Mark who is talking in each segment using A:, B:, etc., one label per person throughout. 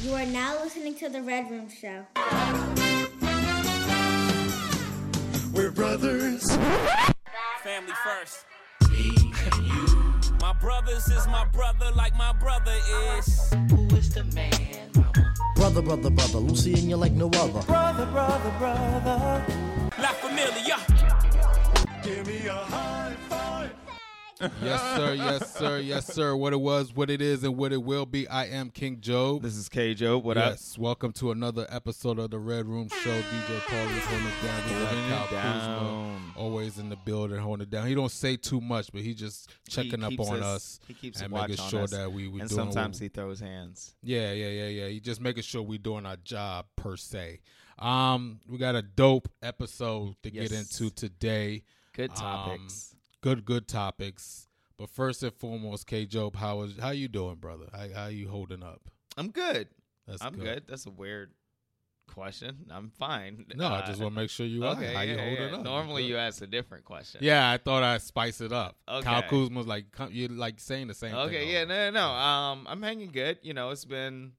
A: You are now listening to The Red Room Show.
B: We're brothers.
C: Family first. my brothers is my brother like my brother is.
D: Who is the man, mama?
E: Brother, brother, brother, Lucy and you like no other.
B: Brother, brother, brother.
C: La familia.
B: Give me a high five.
F: Yes, sir. Yes, sir. Yes, sir. What it was, what it is, and what it will be. I am King Joe.
G: This is K Joe. What up?
F: yes, welcome to another episode of the Red Room Show. DJ Paul is holding it down. We got
G: Holding
F: Kyle
G: it
F: Kuzma always in the building, holding it down. He don't say too much, but he just checking up on
G: us-
F: us,
G: He keeps
F: and making sure
G: us.
F: that we we
G: and
F: doing
G: sometimes
F: we-
G: he throws hands.
F: Yeah, yeah, yeah, yeah. He just making sure we doing our job per se. Um, we got a dope episode to get into today.
G: Good
F: Um,
G: topics.
F: Good good topics. But first and foremost, K Joe, how is how you doing, brother? How how you holding up?
G: I'm good.
F: That's
G: I'm good. That's a weird question. I'm fine.
F: No, I
G: Uh,
F: just want to make sure you
G: okay.
F: are. How you
G: yeah,
F: holding
G: yeah.
F: up?
G: Normally, you ask a different question.
F: Yeah, I thought I'd spice it up. Kyle
G: Okay.
F: Kuzma's like you like saying the same thing.
G: Okay. Yeah. No. No. no. Um, I'm hanging good. You know, it's been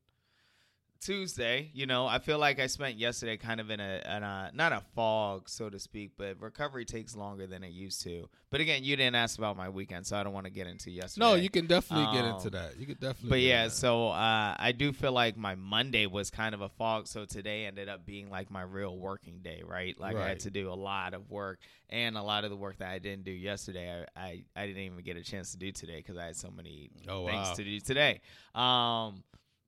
G: Tuesday. You know, I feel like I spent yesterday kind of in a, in a not a fog, so to speak, but recovery takes longer than it used to. But again, you didn't ask about my weekend, so I don't want to get into yesterday.
F: No, you can definitely get
G: Um,
F: into that. You could definitely.
G: But yeah, so uh, I do feel like my Monday was kind of a fog. So today ended up being like my real working day, right? Like I had to do a lot of work, and a lot of the work that I didn't do yesterday, I I, I didn't even get a chance to do today because I had so many
F: Oh,
G: things
F: wow.
G: to do today. Um,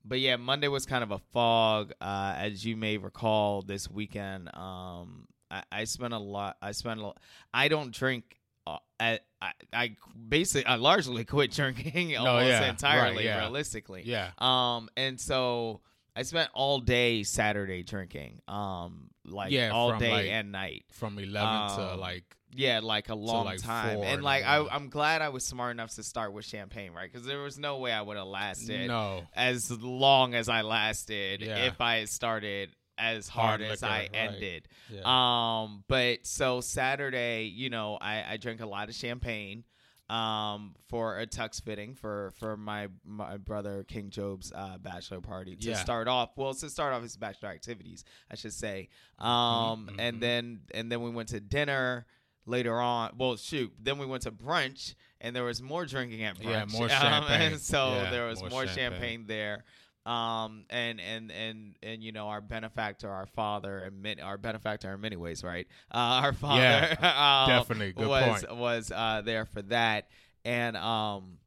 G: but yeah, Monday was kind of a fog. Uh, as you may recall, this weekend, um, I, I spent a lot. I spent a. I don't drink. Uh, I, I, I basically I largely quit drinking almost
F: yeah, right,
G: entirely,
F: yeah.
G: realistically.
F: yeah,
G: Um, and so I spent all day Saturday drinking. Um, like
F: Yeah,
G: all day
F: like,
G: and night.
F: from eleven to
G: Um,
F: like
G: Yeah, like a long
F: like,
G: time. And like I, I'm glad I was smart enough to start with champagne, right? Because there was no way I would have lasted
F: no.
G: as long as I lasted
F: Yeah.
G: if I had started as hard,
F: Hard
G: as
F: liquor,
G: I
F: right.
G: ended.
F: Yeah.
G: Um, but so Saturday, you know, I, I drank a lot of champagne um for a tux fitting for for my my brother King Joe's uh bachelor party to
F: Yeah.
G: start off well to start off his bachelor activities I should say um
F: mhm.
G: and then and then we went to dinner later on well shoot then we went to brunch and there was more drinking at brunch
F: Yeah, more
G: Um,
F: champagne.
G: and so
F: Yeah,
G: there was
F: more
G: more,
F: champagne.
G: champagne there um and and and and you know our benefactor our father and many, our benefactor in many ways right uh our father
F: Yeah,
G: um,
F: definitely. Good
G: was
F: point.
G: was uh there for that and um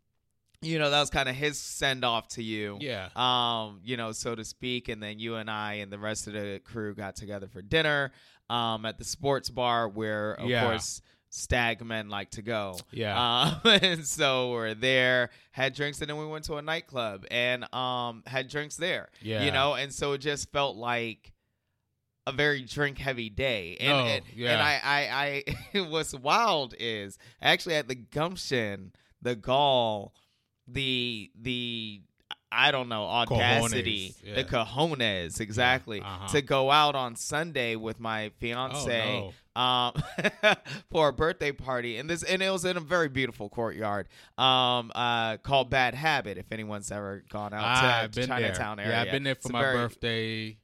G: you know that was kind of his send off to you
F: Yeah.
G: um you know so to speak and then you and I and the rest of the crew got together for dinner um at the sports bar where of
F: Yeah.
G: course stag men like to go
F: Yeah.
G: um, and so we're there, had drinks, and then we went to a nightclub and um had drinks there.
F: Yeah.
G: You know, and so it just felt like a very drink heavy day. And
F: No,
G: and,
F: yeah.
G: and I, I, I what's wild is actually had the gumption, the gall, the the I don't know, audacity,
F: Cojones, yeah.
G: the cojones, exactly,
F: uh-huh.
G: to go out on Sunday with my fiance
F: Oh, no.
G: um, for a birthday party, and this and it was in a very beautiful courtyard um, uh, called Bad Habit. If anyone's ever gone out
F: Ah, I've
G: to, Chinatown
F: there.
G: area,
F: Yeah, I've been there for
G: It's
F: my
G: very-
F: birthday.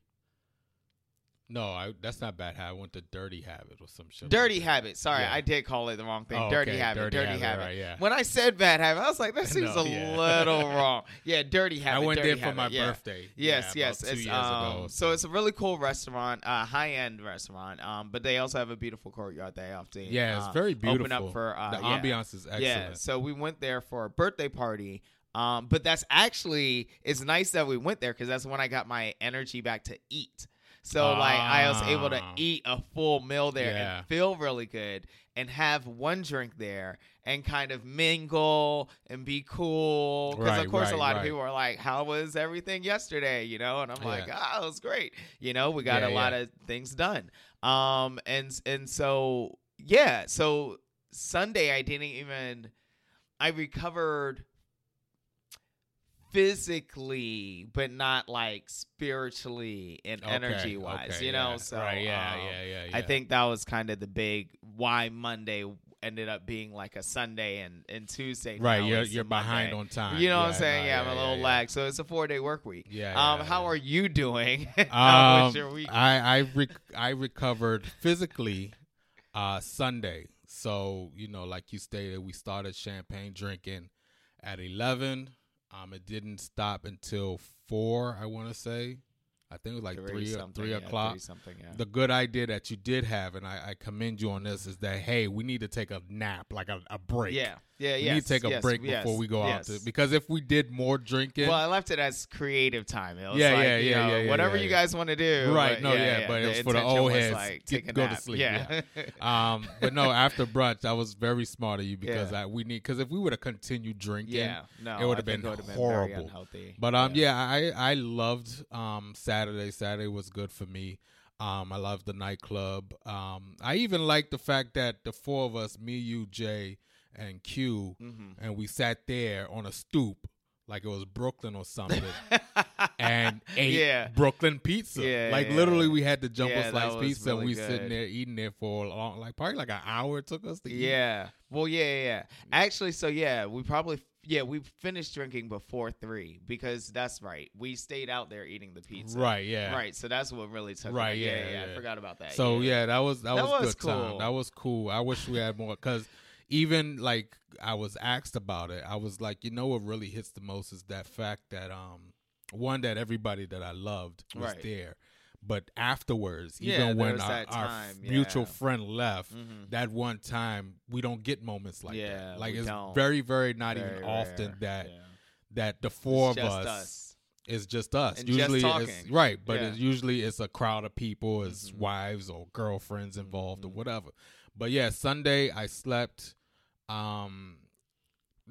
F: No, I, that's not bad. habit. I went to Dirty Habit or some shit.
G: Dirty Habit. Sorry,
F: Yeah.
G: I did call it the wrong thing.
F: Oh,
G: dirty
F: okay,
G: Habit.
F: Dirty
G: Dirty,
F: Habit,
G: Habit.
F: right, yeah.
G: When I said Bad Habit, I was like, that seems
F: know,
G: a
F: yeah.
G: little wrong. Yeah, Dirty habit.
F: I
G: went
F: there for
G: Habit,
F: my
G: yeah.
F: birthday.
G: Yes, yes. It's,
F: years
G: um,
F: ago.
G: so it's a really cool restaurant, uh, high end restaurant. Um, but they also have a beautiful courtyard they often
F: yeah, it's
G: uh,
F: very beautiful.
G: Open up for uh,
F: the
G: yeah.
F: ambiance is excellent.
G: Yeah, so we went there for a birthday party. Um, but that's actually it's nice that we went there because that's when I got my energy back to eat. So like I was able to
F: Ah.
G: eat a full meal there
F: Yeah.
G: and feel really good and have one drink there and kind of mingle and be cool because
F: Right,
G: of course a
F: right,
G: lot of people are like, "How was everything yesterday?" You know, and I'm like,
F: Yeah.
G: "Ah, it was great." You know, we got
F: Yeah,
G: a lot of things done. Um, and and so yeah, so Sunday I didn't even I recovered physically, but not like spiritually and
F: Okay,
G: energy wise,
F: okay,
G: you know.
F: yeah.
G: So
F: right, yeah,
G: um,
F: yeah, yeah,
G: I think that was kind of the big why Monday ended up being like a Sunday and, and Tuesday.
F: Right, you're- you're behind on time.
G: You know what I'm saying?
F: no,
G: yeah, I'm a little
F: yeah, yeah.
G: lax. So it's a four day work week.
F: Yeah,
G: Um,
F: yeah,
G: how
F: yeah.
G: are you doing? how was
F: Um,
G: your week?
F: I I, rec- I recovered physically uh, Sunday. So you know, like you stated, we started champagne drinking at eleven. Um, it didn't stop until four. I want to say, I think it was like three three
G: yeah,
F: o'clock.
G: three something, yeah.
F: The good idea that you did have, and I, I commend you on this, is that hey, we need to take a nap, like a, a break.
G: yeah, yeah, yeah.
F: we
G: yes,
F: need to take a
G: yes,
F: break
G: yes,
F: before we go out to because if we did more drinking,
G: Well, I left it as creative time. It was
F: Yeah,
G: like,
F: yeah,
G: you
F: yeah,
G: know,
F: yeah, yeah,
G: whatever
F: yeah,
G: you guys want to do.
F: Right, no, yeah, but it was for the old heads.
G: Like,
F: Get-
G: take a
F: go to sleep,
G: Yeah.
F: um, but no, after brunch, I was very smart of you because. I, we need because if we would have continued drinking,
G: yeah, no,
F: it would have been
G: it would've very
F: horrible. But um, yeah, I I loved um Saturday. Saturday was good for me. Um, I loved the nightclub. Um, I even liked the fact that the four of us, me, you, Jay, and Q,
G: Mm-hmm.
F: and we sat there on a stoop like it was Brooklyn or something, and ate
G: Yeah.
F: Brooklyn pizza.
G: Yeah,
F: like
G: yeah,
F: literally, we had the jumbo
G: Yeah,
F: slice pizza. and
G: really
F: we sitting there eating it for a long, like probably like an hour. It took us to eat.
G: Yeah. Well, yeah, yeah. Actually, so yeah, we probably yeah we finished drinking before three because that's right. We stayed out there eating the pizza.
F: Right, yeah.
G: Right. So that's what really took.
F: Right, yeah,
G: yeah. I forgot about that.
F: So yeah, that was that,
G: That
F: was,
G: was
F: good time. That was cool. I wish we had more because even like I was asked about it. I was like, you know, what really hits the most is that fact that um one that everybody that I loved was
G: Right.
F: there. But afterwards,
G: Yeah,
F: even when our, our
G: time,
F: mutual
G: yeah.
F: friend left,
G: Mhm.
F: that one time we don't get moments like
G: Yeah,
F: that. Like it's
G: don't.
F: very, very not
G: Very
F: even often that
G: yeah.
F: that the four of
G: just
F: us,
G: us.
F: is just us.
G: And just
F: usually it's right, but
G: Yeah.
F: it's usually it's a crowd of people, it's
G: Mhm.
F: wives or girlfriends involved or
G: Mhm.
F: whatever. But yeah, Sunday I slept. Um,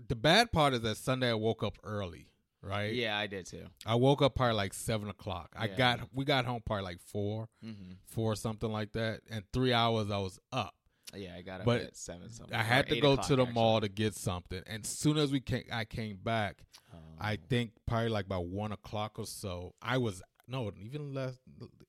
F: the bad part is that Sunday I woke up early. Right.
G: Yeah, I did too.
F: I woke up probably like seven o'clock. I
G: Yeah.
F: got we got home probably like four,
G: hmm
F: four something like that, and three hours I was up.
G: Yeah, I got up
F: But
G: at seven something.
F: I
G: or
F: had to
G: eight
F: go
G: o'clock,
F: to the
G: actually.
F: mall to get something, and as soon as we came, I came back. I
G: Um,
F: think probably like about one o'clock or so. I was no even less.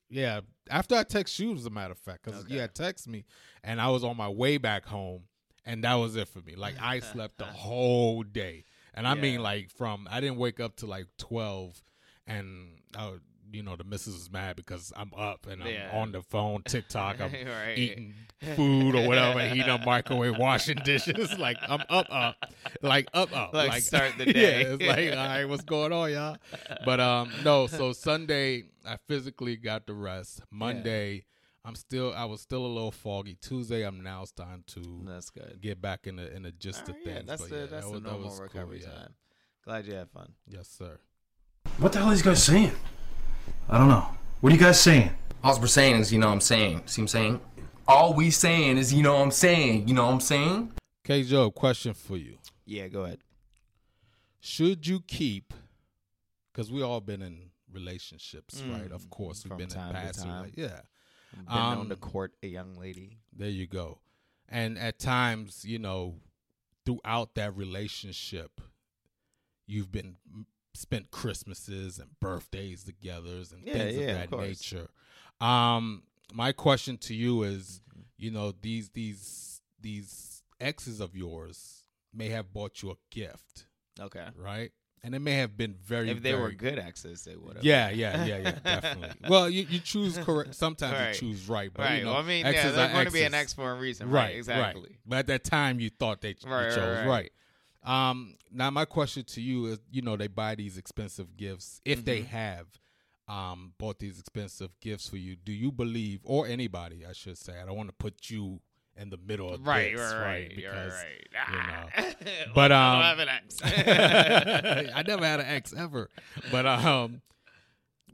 F: Yeah, after I text you, as a matter of fact, because
G: Okay.
F: you had text me, and I was on my way back home, and that was it for me. Like I slept the whole day, and I mean like from I didn't wake up to like twelve, and I, you know the missus was mad because I'm up and I'm
G: Yeah.
F: on the phone, TikTok, I'm
G: Right.
F: eating food or whatever, heating up microwave, washing dishes. like I'm up, up, like up, uh, up.
G: Like, start the day.
F: yeah, it's like all right, what's going on, y'all? But um, no. So Sunday, I physically got the rest. Monday, I'm still, I was still a little foggy. Tuesday, I'm now starting to
G: That's good.
F: get back in the in the gist of
G: Alright, yeah,
F: things.
G: that's
F: but
G: the
F: yeah,
G: that's
F: that
G: the
F: was, that
G: normal
F: was cool,
G: recovery
F: yeah.
G: time. Glad you had fun.
F: Yes, sir.
H: What the hell are these guys saying? I don't know. What are you guys saying?
I: All we're saying is, you know what I'm saying. See what I'm saying? All we saying is, you know what I'm saying. You know what I'm saying?
F: K. Joe, question for you:
G: Yeah, go ahead.
F: Should you keep? Because we all been in relationships, right?
G: Mm,
F: Of course, we've been in
G: time to
F: past.
G: time.
F: yeah.
G: Been known to
F: Um,
G: court a young lady.
F: There you go. And at times, you know, throughout that relationship, you've been spent Christmases and birthdays together and
G: Yeah,
F: things
G: yeah,
F: of
G: of
F: that
G: course.
F: nature. Um, my question to you is,
G: Mm-hmm.
F: you know, these these these exes of yours may have bought you a gift,
G: Okay.
F: right? And it may have been very
G: If they were good exes, they would have.
F: yeah, yeah, yeah, yeah, definitely. Well, you, you choose correct. Sometimes
G: Right.
F: you choose right, but
G: right.
F: you know,
G: well, I mean, yeah, they're going to be an ex for a reason.
F: Right,
G: Right. Exactly.
F: Right. But at that time, you thought they you
G: Right, right,
F: chose
G: right.
F: Um, now, my question to you is: you know, they buy these expensive gifts. If they
G: Mhm.
F: have um, bought these expensive gifts for you, do you believe, or anybody, I should say, I don't want to put you in the middle of
G: Right,
F: this,
G: right,
F: right?
G: right,
F: Because
G: right.
F: you know. But
G: I
F: um,
G: don't have an ex.
F: I never had an ex ever. But um,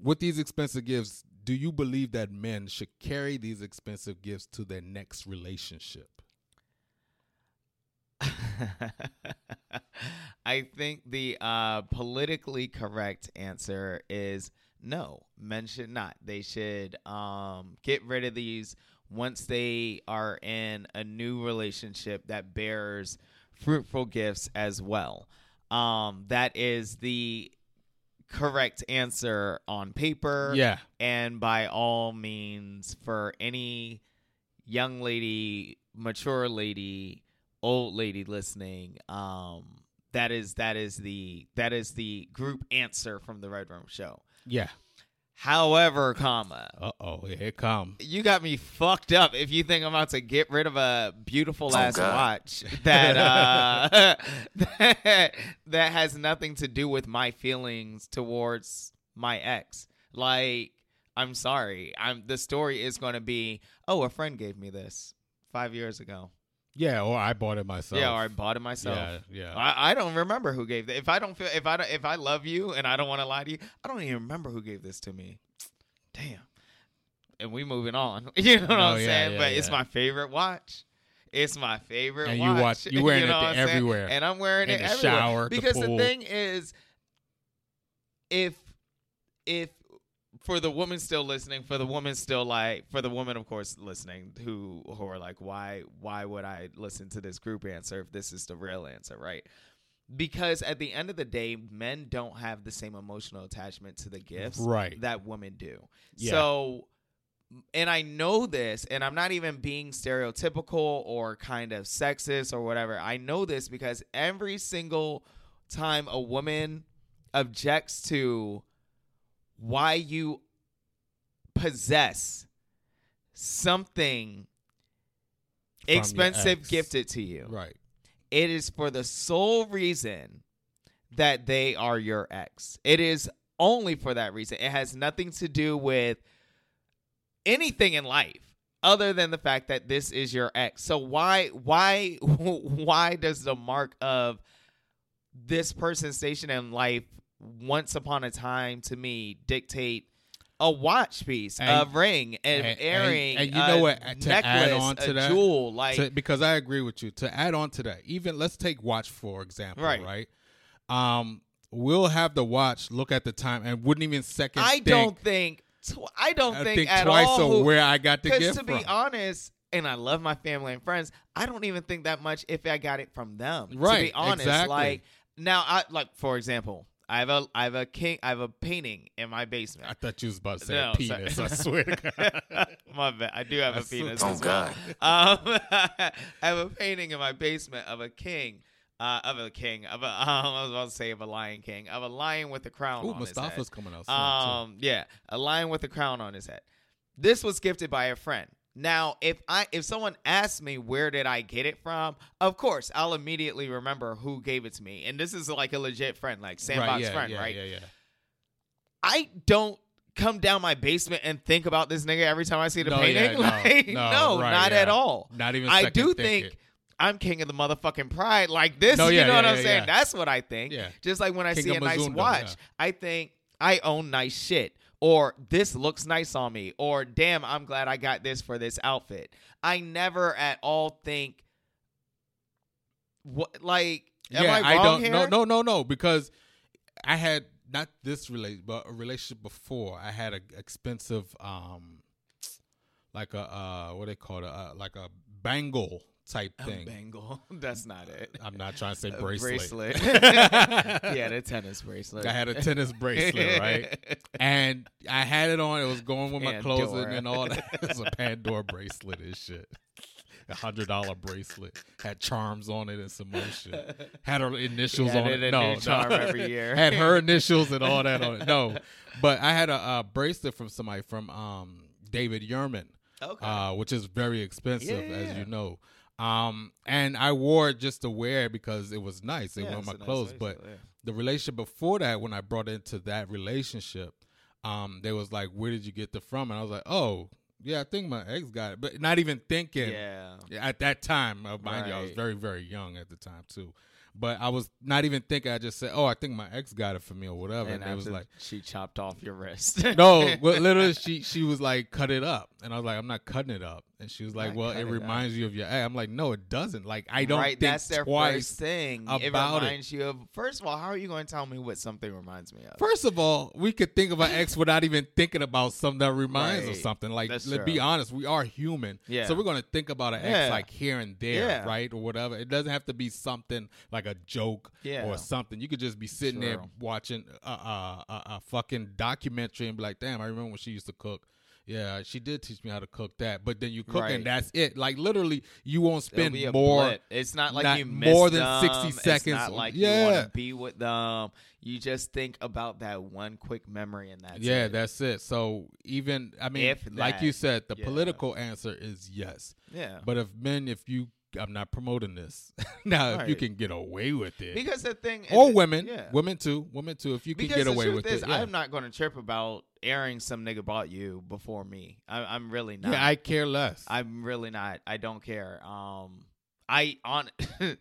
F: with these expensive gifts, do you believe that men should carry these expensive gifts to their next relationship?
G: I think the uh, politically correct answer is no. Men should not. They should um, get rid of these once they are in a new relationship that bears fruitful gifts as well. Um, that is the correct answer on paper.
F: Yeah.
G: And by all means, for any young lady, mature lady, old lady listening, um, that is that is the that is the group answer from the Red Room Show.
F: Yeah.
G: However, comma,
F: Uh oh, here it come.
G: you got me fucked up if you think I'm about to get rid of a beautiful ass
I: God.
G: watch that uh that, that has nothing to do with my feelings towards my ex. Like, I'm sorry. I'm the story is going to be, oh, a friend gave me this 5 years ago.
F: Yeah, or I bought it myself.
G: Yeah, or I bought it myself.
F: Yeah, yeah.
G: I, I don't remember who gave that. If I don't feel if I don't, if I love you and I don't want to lie to you, I don't even remember who gave this to me. Damn. And we moving on. You know what
F: No,
G: I'm
F: yeah,
G: saying?
F: yeah,
G: but it's my favorite watch. It's my favorite
F: And you
G: watch.
F: you wearing it
G: know saying?
F: everywhere.
G: And I'm wearing
F: In
G: it
F: the
G: everywhere.
F: shower,
G: because the,
F: pool.
G: thing is if if for the woman still listening, for the woman still like, for the woman, of course, listening, who who are like, why why would I listen to this group answer if this is the real answer, right? Because at the end of the day, men don't have the same emotional attachment to the gifts
F: Right.
G: that women do.
F: Yeah.
G: So, and I know this, and I'm not even being stereotypical or kind of sexist or whatever. I know this because every single time a woman objects to why you possess something
F: From
G: expensive gifted to you
F: Right.
G: it is for the sole reason that they are your ex. It is only for that reason. It has nothing to do with anything in life other than the fact that this is your ex. So why why why does the mark of this person's station in life once upon a time to me dictate a watch piece,
F: And-
G: a ring, an
F: and- and-
G: earring,
F: and you
G: a
F: know what, to
G: necklace,
F: add on to
G: a
F: that,
G: jewel, like
F: to, because I agree with you. To add on to that, even let's take watch for example,
G: Right.
F: right? Um, we'll have the watch look at the time and wouldn't even second.
G: I
F: think,
G: don't think. Tw- I don't
F: I
G: think,
F: think
G: at
F: twice
G: all.
F: of
G: who-
F: where I got the gift
G: to be
F: from.
G: honest, and I love my family and friends, I don't even think that much if I got it from them.
F: Right?
G: To be honest,
F: exactly.
G: like now, I like for example, I have a I have a king I have a painting in my basement.
F: I thought you was about to say
G: No,
F: penis.
G: sorry.
F: I swear to God.
G: My bad. I do have
F: I
G: a penis.
F: Oh,
G: as well. Um, I have a painting in my basement of a king. Uh, of a king, of a, um, I was about to say of a lion king, of a lion with a crown
F: Ooh,
G: on his head.
F: Mufasa's coming out soon, too.
G: Um, yeah, a lion with a crown on his head. This was gifted by a friend. Now, if I if someone asks me where did I get it from, of course I'll immediately remember who gave it to me, and this is like a legit friend, like sandbox
F: right, yeah,
G: friend,
F: yeah,
G: right?
F: Yeah, yeah.
G: I don't come down my basement and think about this nigga every time I see the
F: No,
G: painting.
F: yeah, no,
G: like,
F: no,
G: no,
F: right,
G: not
F: yeah.
G: at all.
F: Not even
G: I do
F: think it.
G: I'm king of the motherfucking pride. Like this,
F: No,
G: you
F: yeah,
G: know what I'm saying? That's what I think.
F: Yeah.
G: Just like when I
F: King
G: see a nice watch. I think I own nice shit. Or this looks nice on me. Or damn, I'm glad I got this for this outfit. I never at all think what like am
F: yeah,
G: I wrong
F: don't.
G: here?
F: No, no, no, no. Because I had not this relate, but a relationship before. I had a expensive, um, like a uh, what they call it, uh, like a bangle type
G: A
F: thing.
G: bangle. That's not it.
F: I'm not trying to say
G: A
F: bracelet.
G: bracelet. yeah, the tennis bracelet.
F: I had a tennis bracelet, right? And I had it on. It was going with my clothes and, all that. It was a Pandora bracelet and shit. A hundred dollar bracelet had charms on it and some more shit. Had her initials on it.
G: a
F: No,
G: new charm
F: no.
G: every year.
F: had her initials and all that on it. No, but I had a, a bracelet from somebody from um, David Yurman,
G: Okay.
F: uh, which is very expensive,
G: Yeah,
F: as
G: yeah.
F: you know. Um, and I wore it just to wear it because it was nice. It
G: Yeah,
F: went
G: it's
F: with
G: a
F: my clothes. but
G: yeah.
F: the relationship before that, when I brought into that relationship, um, they was like, "Where did you get the from?" And I was like, "Oh, yeah, I think my ex got it," but not even thinking.
G: Yeah.
F: At that time, uh, mind you, I was very, very young at the time too. But I was not even thinking. I just said, "Oh, I think my ex got it for me or whatever," and,
G: And
F: it was like,
G: she chopped off your wrist.
F: no, but literally, she she was like, cut it up, and I was like, I'm not cutting it up, and she was like, well, it reminds you of your ex. I'm like, no, it doesn't. Like, I don't
G: right,
F: think
G: that's their
F: twice
G: first thing.
F: about
G: it
F: it.
G: you of. First of all, how are you going to tell me what something reminds me of?
F: First of all, we could think of an ex without even thinking about something that reminds us
G: Right.
F: of something. Like,
G: That's
F: let's be honest, we are human.
G: Yeah.
F: So we're gonna think about an ex
G: Yeah.
F: like here and there,
G: Yeah.
F: right, or whatever. It doesn't have to be something like a joke
G: Yeah.
F: or something. You could just be sitting there watching a, a, a, a fucking documentary and be like, damn, I remember when she used to cook. Yeah, she did teach me how to cook that. But then you cook
G: Right.
F: and that's it. Like literally, you won't spend more.
G: It's not like
F: not
G: you
F: more than 60
G: them.
F: seconds.
G: It's not like you want to be with them. You just think about that one quick memory, and that's
F: yeah,
G: it.
F: that's it. So even I mean,
G: If
F: like you said, the
G: yeah.
F: political answer is yes.
G: yeah.
F: But if men, if you, I'm not promoting this. now, if you can get away with it,
G: because the thing,
F: or women,
G: yeah.
F: women too, women too. If you can
G: Because
F: get away with
G: is,
F: it, yeah.
G: I'm not going to trip about airing some nigga bought you before me. I, I'm really not.
F: yeah, I care less.
G: I'm really not. I don't care. Um, I on,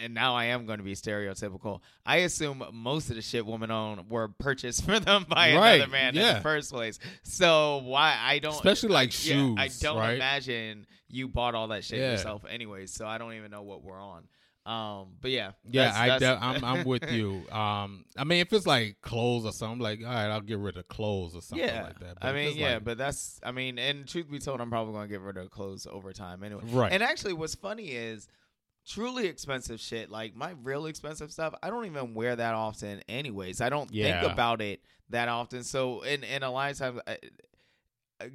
G: and now I am going to be stereotypical. I assume most of the shit women own were purchased for them by
F: Right,
G: another man in the first place. So why I don't,
F: Especially like
G: yeah,
F: shoes,
G: I don't
F: right?
G: imagine you bought all that shit
F: Yeah.
G: yourself, anyways. So I don't even know what we're on. Um, but yeah,
F: Yeah,
G: that's-
F: I
G: that's-
F: de- I'm I'm with you. Um, I mean, if it's like clothes or something, like all right, I'll get rid of clothes or something
G: yeah,
F: like that.
G: But
F: I
G: mean, yeah,
F: like-
G: but that's, I mean, and truth be told, I'm probably going to get rid of clothes over time anyway.
F: Right.
G: And actually, what's funny is truly expensive shit, like my real expensive stuff, I don't even wear that often, anyways. I don't
F: Yeah.
G: think about it that often. So, in in a lot of times, uh,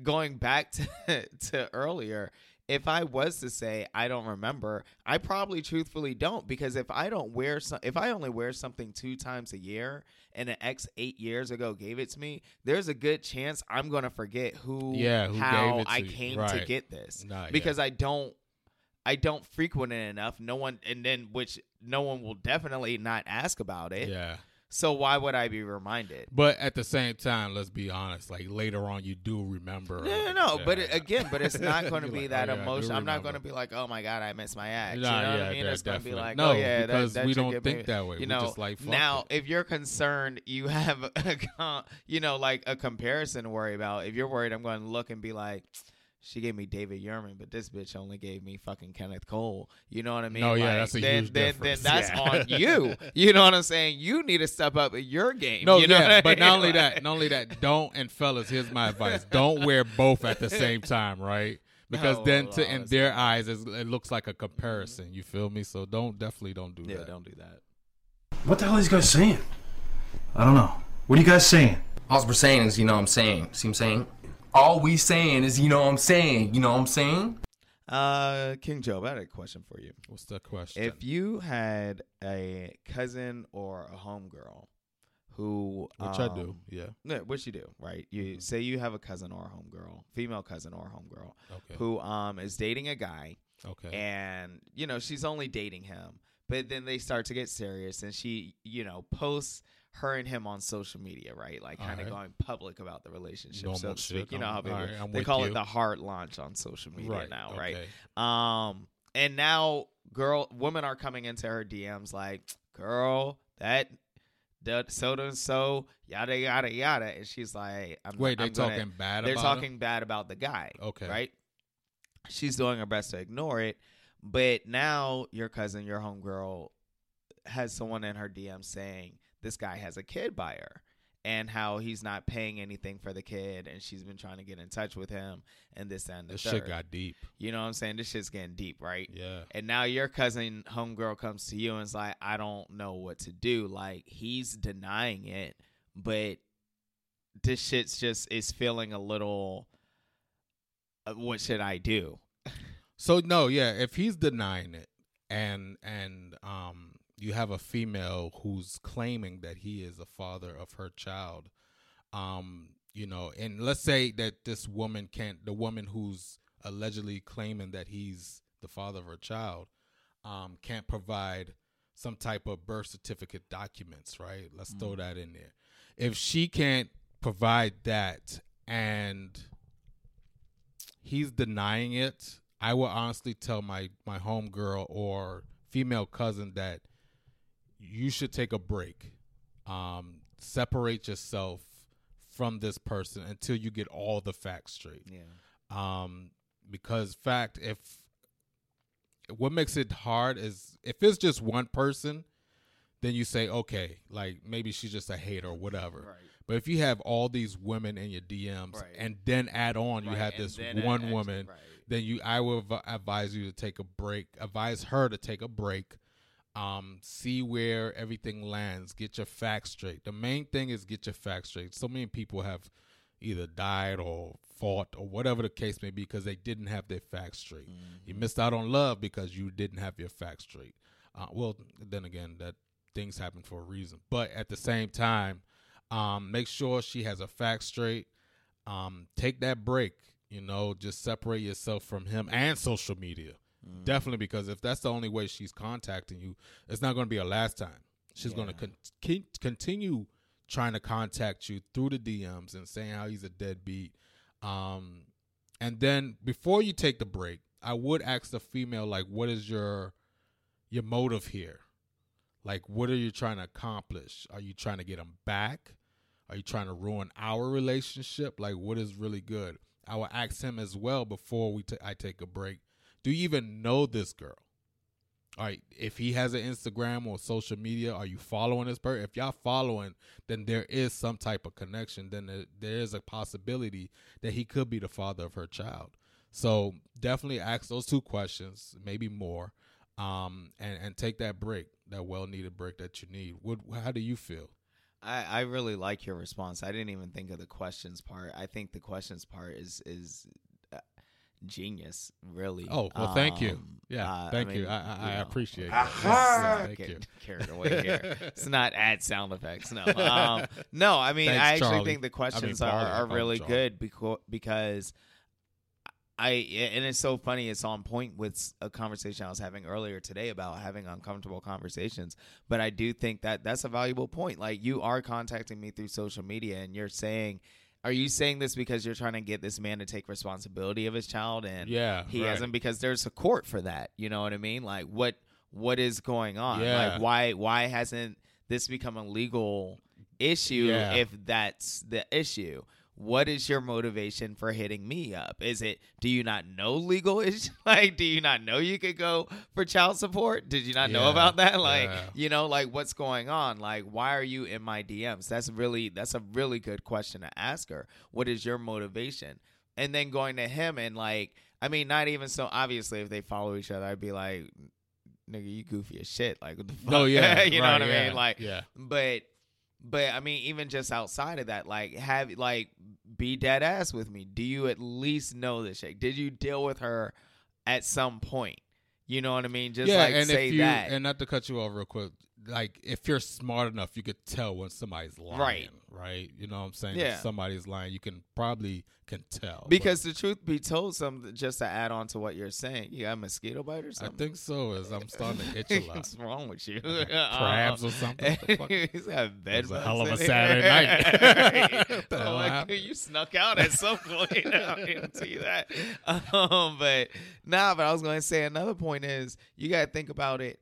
G: going back to to earlier. If I was to say I don't remember, I probably truthfully don't because if I don't wear some, if I only wear something two times a year and an ex eight years ago gave it to me, there's a good chance I'm gonna forget who,
F: Yeah, who
G: how
F: gave it to
G: I
F: you.
G: came to get this
F: Nah, yeah.
G: because I don't I don't frequent it enough. No one and then which no one will definitely not ask about it.
F: yeah.
G: So why would I be reminded?
F: But at the same time, let's be honest. Like later on, you do remember.
G: No, no, no.
F: yeah,
G: But it, again, but it's not going to be
F: like,
G: that
F: oh, yeah,
G: emotion. I'm not going to be like, oh my god, I miss my ex. you
F: Nah,
G: know what
F: yeah,
G: I mean? it's going to be
F: definitely.
G: like,
F: No,
G: oh yeah,
F: because
G: that, that
F: we don't think
G: me-
F: that way.
G: You
F: We
G: know,
F: just like,
G: now
F: it.
G: if you're concerned, you have, a, you know, like a comparison to worry about. If you're worried, I'm going to look and be like. She gave me David Yurman, but this bitch only gave me fucking Kenneth Cole. You know what I mean?
F: No, yeah,
G: Like,
F: that's a
G: then,
F: huge
G: then,
F: difference.
G: Then that's
F: Yeah.
G: on you. You know what I'm saying? You need to step up your game.
F: No,
G: you know
F: yeah,
G: what I
F: but not only that, not only that, don't and fellas, here's my advice: don't wear both at the same time, right? Because
G: No, oh,
F: then, to in their eyes, it looks like a comparison. Mm-hmm. You feel me? So don't definitely don't do
G: Yeah,
F: that.
G: don't do that.
H: What the hell are these guys saying? I don't know. What are you guys saying?
I: All we're saying is, you know what I'm saying. See what I'm saying? All we saying is, you know what I'm saying. You know what I'm saying?
G: Uh, King Joe, I had a question for you.
F: What's the question?
G: If you had a cousin or a homegirl who,
F: Which I do,
G: um,
F: yeah.
G: No, what you do, right? You say you have a cousin or a homegirl, female cousin or a homegirl,
F: Okay.
G: who um is dating a guy,
F: Okay.
G: and you know she's only dating him, but then they start to get serious, and she, you know, posts her and him on social media, right? Like kind of
F: Alright.
G: going public about the relationship,
F: Normal
G: so to speak. You know how people
F: alright,
G: they call
F: you.
G: it the hard launch on social media
F: right
G: now, right? Um, and now girl, women are coming into her DMs like, girl, that, so and so, yada yada yada, and she's like, I'm,
F: Wait,
G: gonna-
F: talking bad
G: They're talking
F: him?
G: bad about the guy.
F: Okay.
G: right? She's doing her best to ignore it, but now your cousin, your homegirl, has someone in her DM saying this guy has a kid by her. And how he's not paying anything for the kid, and she's been trying to get in touch with him, and this and the
F: This
G: third.
F: shit got deep.
G: You know what I'm saying? This shit's getting deep, right?
F: Yeah.
G: And now your cousin homegirl comes to you and is like, I don't know what to do. Like he's denying it, but this shit's just is feeling a little. uh, What should I do?
F: So no, yeah, if he's denying it and and um you have a female who's claiming that he is a father of her child, um, you know, and let's say that this woman can't the woman who's allegedly claiming that he's the father of her child, um, can't provide some type of birth certificate documents, right? Let's throw that in there. If she can't provide that and he's denying it, I will honestly tell my my homegirl or female cousin that you should take a break. Um, separate yourself from this person until you get all the facts straight.
G: Yeah.
F: Um, because fact, if what makes it hard is if it's just one person, then you say okay, like maybe she's just a hater or whatever.
G: Right.
F: But if you have all these women in your DMs
G: Right.
F: and then add on you
G: Right,
F: have this one
G: add-
F: woman, then you I will adv- advise you to take a break. Advise her to take a break. Um, see where everything lands. Get your facts straight. The main thing is get your facts straight. So many people have, either died or fought or whatever the case may be because they didn't have their facts straight. You missed out on love because you didn't have your facts straight. Uh, well, then again, that things happen for a reason. But at the same time, um, make sure she has a facts straight. Um, take that break. You know, just separate yourself from him and social media. Definitely, because if that's the only way she's contacting you, it's not going to be a last time. She's going to con- con- continue trying to contact you through the DMs and saying how he's a deadbeat. Um, and then before you take the break, I would ask the female like, "What is your your motive here? Like, what are you trying to accomplish? Are you trying to get him back? Are you trying to ruin our relationship? Like, what is really good?" I will ask him as well before we ta- I take a break. Do you even know this girl? All right, if he has an Instagram or social media, are you following this person? If y'all following, then there is some type of connection. Then there, is a possibility that he could be the father of her child. So definitely ask those two questions, maybe more, um, and and take that break, that well needed break that you need. What? How do you feel?
G: I, I really like your response. I didn't even think of the questions part. I think the questions part is is genius. Really.
F: Oh well, thank you.
G: Um,
F: Yeah,
G: uh,
F: thank
G: mean,
F: you. I, I, I
G: know,
F: appreciate it.
G: let's
F: Yeah,
G: not
F: thank you.
G: Carried away here. It's not add sound effects. No. Um, no. I mean,
F: Thanks,
G: I actually
F: Charlie.
G: think the
F: I mean,
G: questions are, are really good because because I and it's so funny. It's on point with a conversation I was having earlier today about having uncomfortable conversations. But I do think that that's a valuable point. Like you are contacting me through social media, and you're saying. Are you saying this because you're trying to get this man to take responsibility of his child and
F: Yeah,
G: he
F: right.
G: hasn't because there's a court for that. You know what I mean? Like what what is going on?
F: Yeah.
G: Like why why hasn't this become a legal issue
F: Yeah.
G: if that's the issue? What is your motivation for hitting me up? Is it do you not know legal issues? Like do you not know you could go for child support? Did you not know about that? Like
F: Yeah.
G: you know like what's going on? Like why are you in my DMs? That's really that's a really good question to ask her. What is your motivation? And then going to him and like I mean not even so obviously if they follow each other I'd be like nigga you goofy as shit like what the oh, fuck?
F: No, yeah,
G: you know
F: right,
G: what I
F: yeah,
G: mean like
F: yeah.
G: but but I mean, even just outside of that, like have like be dead ass with me. Do you at least know this shit? Did you deal with her at some point? You know what I mean? Just
F: yeah,
G: like
F: and
G: say
F: you
G: that.
F: and not to cut you off real quick, like if you're smart enough, you could tell when somebody's lying,
G: Right.
F: Right? You know what I'm saying?
G: Yeah.
F: If somebody's lying, you can probably can tell.
G: because the truth be told, some just to add on to what you're saying, you got a mosquito bite or something.
F: I think so. As I'm starting to itch a lot.
G: What's wrong with you?
F: Crabs or something? What the fuck?
G: He's got bed
F: was a hell of a. Saturday night. What the hell
G: like, you snuck out at some point. I didn't see that. Um, but nah, but I was going to say another point is you got to think about it.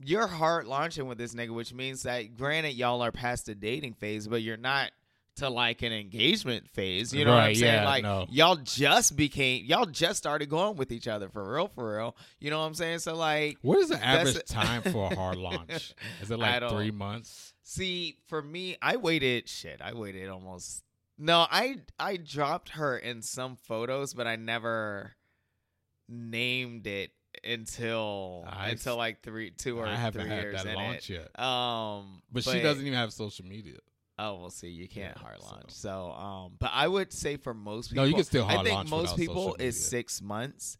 G: You're hard launching with this nigga, which means that granted y'all are past the dating phase, but you're not to like an engagement phase. You know what I'm saying?
F: yeah,
G: like
F: no.
G: y'all just became y'all just started going with each other for real, for real. You know what I'm saying? So like
F: What is the average time for a hard launch? Is it like three months?
G: See, for me, I waited shit. I waited almost No, I I dropped her in some photos, but I never named it until
F: I-
G: until like three two or
F: I haven't
G: three
F: had
G: years
F: that
G: in
F: launch
G: it.
F: yet.
G: Um
F: But, she doesn't even have social media.
G: Oh, we'll see. You can't
F: Yeah,
G: hard launch. So, um, but I would say for most people,
F: No, you can still hard I
G: think
F: launch
G: most people is six months.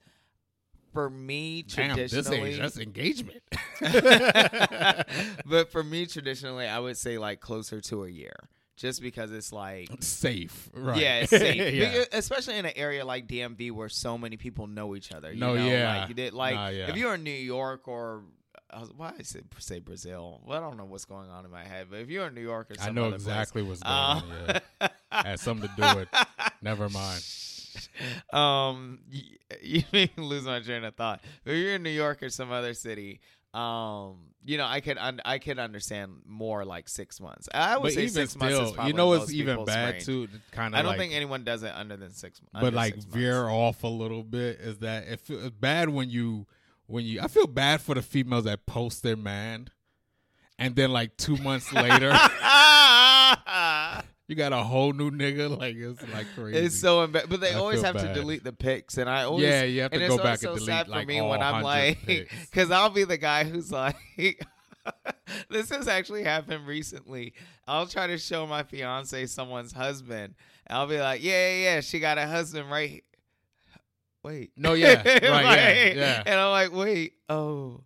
G: For me,
F: Damn,
G: traditionally,
F: age, that's engagement.
G: but for me, traditionally, I would say like closer to a year, just because it's like
F: safe, right?
G: yeah, it's safe.
F: yeah.
G: Especially in an area like DMV where so many people know each other. You
F: No,
G: know?
F: yeah.
G: Like, you did- like
F: Nah, yeah.
G: if you're in New York or was, why I say, say Brazil. Well, I don't know what's going on in my head, but if you're in New York or
F: I know exactly
G: place,
F: what's going on. Yeah. Had something to do with. Never mind.
G: um, you make lose my train of thought. If you're in New York or some other city, um, you know, I could un- I could understand more like six months. I would
F: But
G: say
F: even
G: six months is probably
F: you know, it's even bad
G: range.
F: too. Kind of.
G: I don't
F: like,
G: think anyone does it under than six.
F: months
G: but
F: like
G: six months.
F: veer off a little bit is that it feels bad when you when you I feel bad for the females that post their man and then like two months later you got a whole new nigga like it's like crazy.
G: It's so embarrassing, but they
F: I
G: always have
F: bad.
G: to delete the pics, and I always
F: Yeah, you have to
G: and
F: go
G: it's
F: back
G: also
F: and delete,
G: sad for
F: like,
G: me when I'm like, because I'll be the guy who's like, this has actually happened recently. I'll try to show my fiance someone's husband. And I'll be like, yeah, yeah, yeah, she got a husband right. he- Wait.
F: No, yeah, right, yeah,
G: Like,
F: yeah.
G: And I'm like, wait, oh,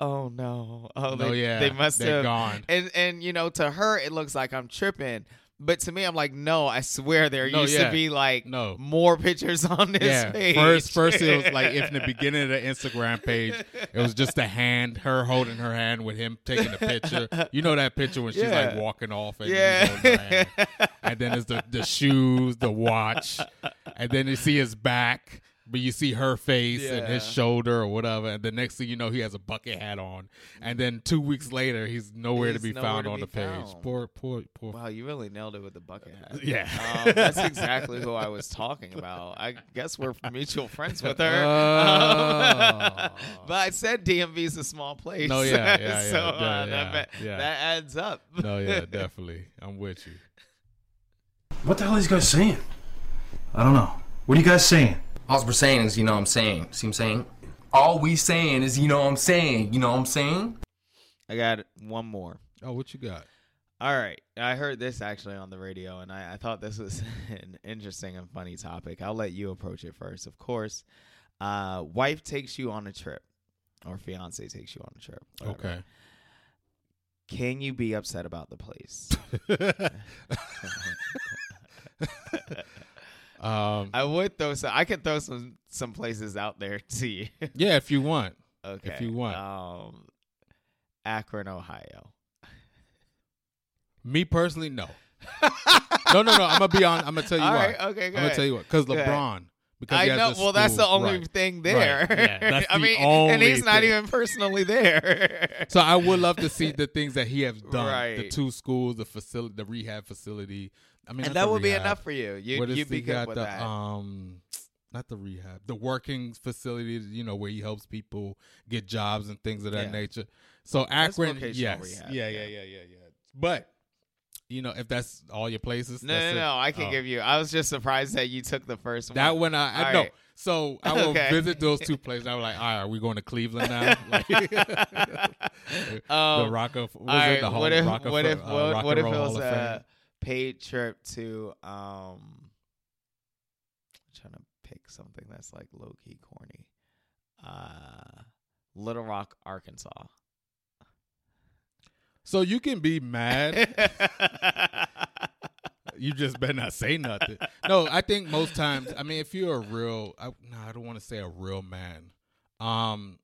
G: oh no, oh,
F: No,
G: they,
F: yeah,
G: they must have
F: gone.
G: And and you know, to her, it looks like I'm tripping. But to me, I'm like, no, I swear there
F: No,
G: used
F: yeah.
G: to be like
F: No.
G: more pictures on this
F: yeah.
G: page.
F: First, first it was like if in the beginning of the Instagram page, it was just a hand, her holding her hand with him taking the picture. You know that picture when she's like walking off and
G: Yeah.
F: he's holding her hand. and then it's the the shoes, the watch, and then you see his back. But you see her face and his shoulder or whatever, and the next thing you know, he has a bucket hat on, and then two weeks later, he's nowhere to be
G: nowhere
F: found
G: to
F: on
G: be
F: the page.
G: found.
F: Poor, poor, poor.
G: Wow, you really nailed it with the bucket hat.
F: Yeah.
G: um, that's exactly who I was talking about. I guess we're mutual friends with her.
F: Oh.
G: but I said DMV is a small place.
F: No, yeah, yeah, yeah,
G: so
F: yeah,
G: uh,
F: yeah,
G: that,
F: yeah.
G: that adds up.
F: no, yeah, definitely, I'm with you.
H: What the hell are these guys saying? I don't know. What are you guys saying?
I: All we're saying is, you know what I'm saying. See what I'm saying? All we saying is, you know what I'm saying. You know what I'm saying?
G: I got one more.
F: Oh, what you got?
G: All right. I heard this actually on the radio, and I, I thought this was an interesting and funny topic. I'll let you approach it first. Of course, uh, wife takes you on a trip, or fiance takes you on a trip. whatever.
F: Okay.
G: Can you be upset about the place?
F: Um,
G: I would throw some. I could throw some some places out there to you.
F: yeah, if you want.
G: okay.
F: If you want.
G: Um, Akron, Ohio.
F: Me personally, no. no, no, no. I'm gonna be on. I'm gonna tell you
G: All
F: why.
G: right, okay, go
F: I'm gonna
G: ahead.
F: too you what. Because LeBron. Because
G: I know. Well, that's the only
F: right.
G: thing
F: Right.
G: there.
F: Yeah, that's
G: I
F: the
G: mean,
F: only
G: and he's not even personally there.
F: So I would love to see the things that he has done.
G: Right.
F: The two schools, the facility, the rehab facility. I mean,
G: and that would be enough for you. You
F: What is
G: you'd be
F: he
G: good
F: got
G: with
F: the
G: that.
F: um, not the rehab, the working facility. You know where he helps people get jobs and things of that
G: Yeah.
F: nature. So Akron, yes,
G: rehab,
F: yeah,
G: yeah.
F: yeah, yeah, yeah. But you know, if that's all your places,
G: no,
F: that's
G: no,
F: it.
G: no. I can
F: Oh.
G: give you. I was just surprised that you took the first one.
F: That one, I, I no.
G: right.
F: So I will
G: Okay.
F: visit those two places. I was like, all right, are we going to Cleveland now? Like,
G: Um,
F: the Rocker, what was
G: right,
F: it? The
G: what
F: Hall-
G: if
F: Rockefeller-
G: what if
F: uh,
G: what, what if it was
F: of
G: a paid trip to um I'm trying to pick something that's like low key corny. Uh Little Rock, Arkansas.
F: So you can be mad. you just better not say nothing. No, I think most times, I mean, if you're a real, I, no, I don't want to say a real man. Um,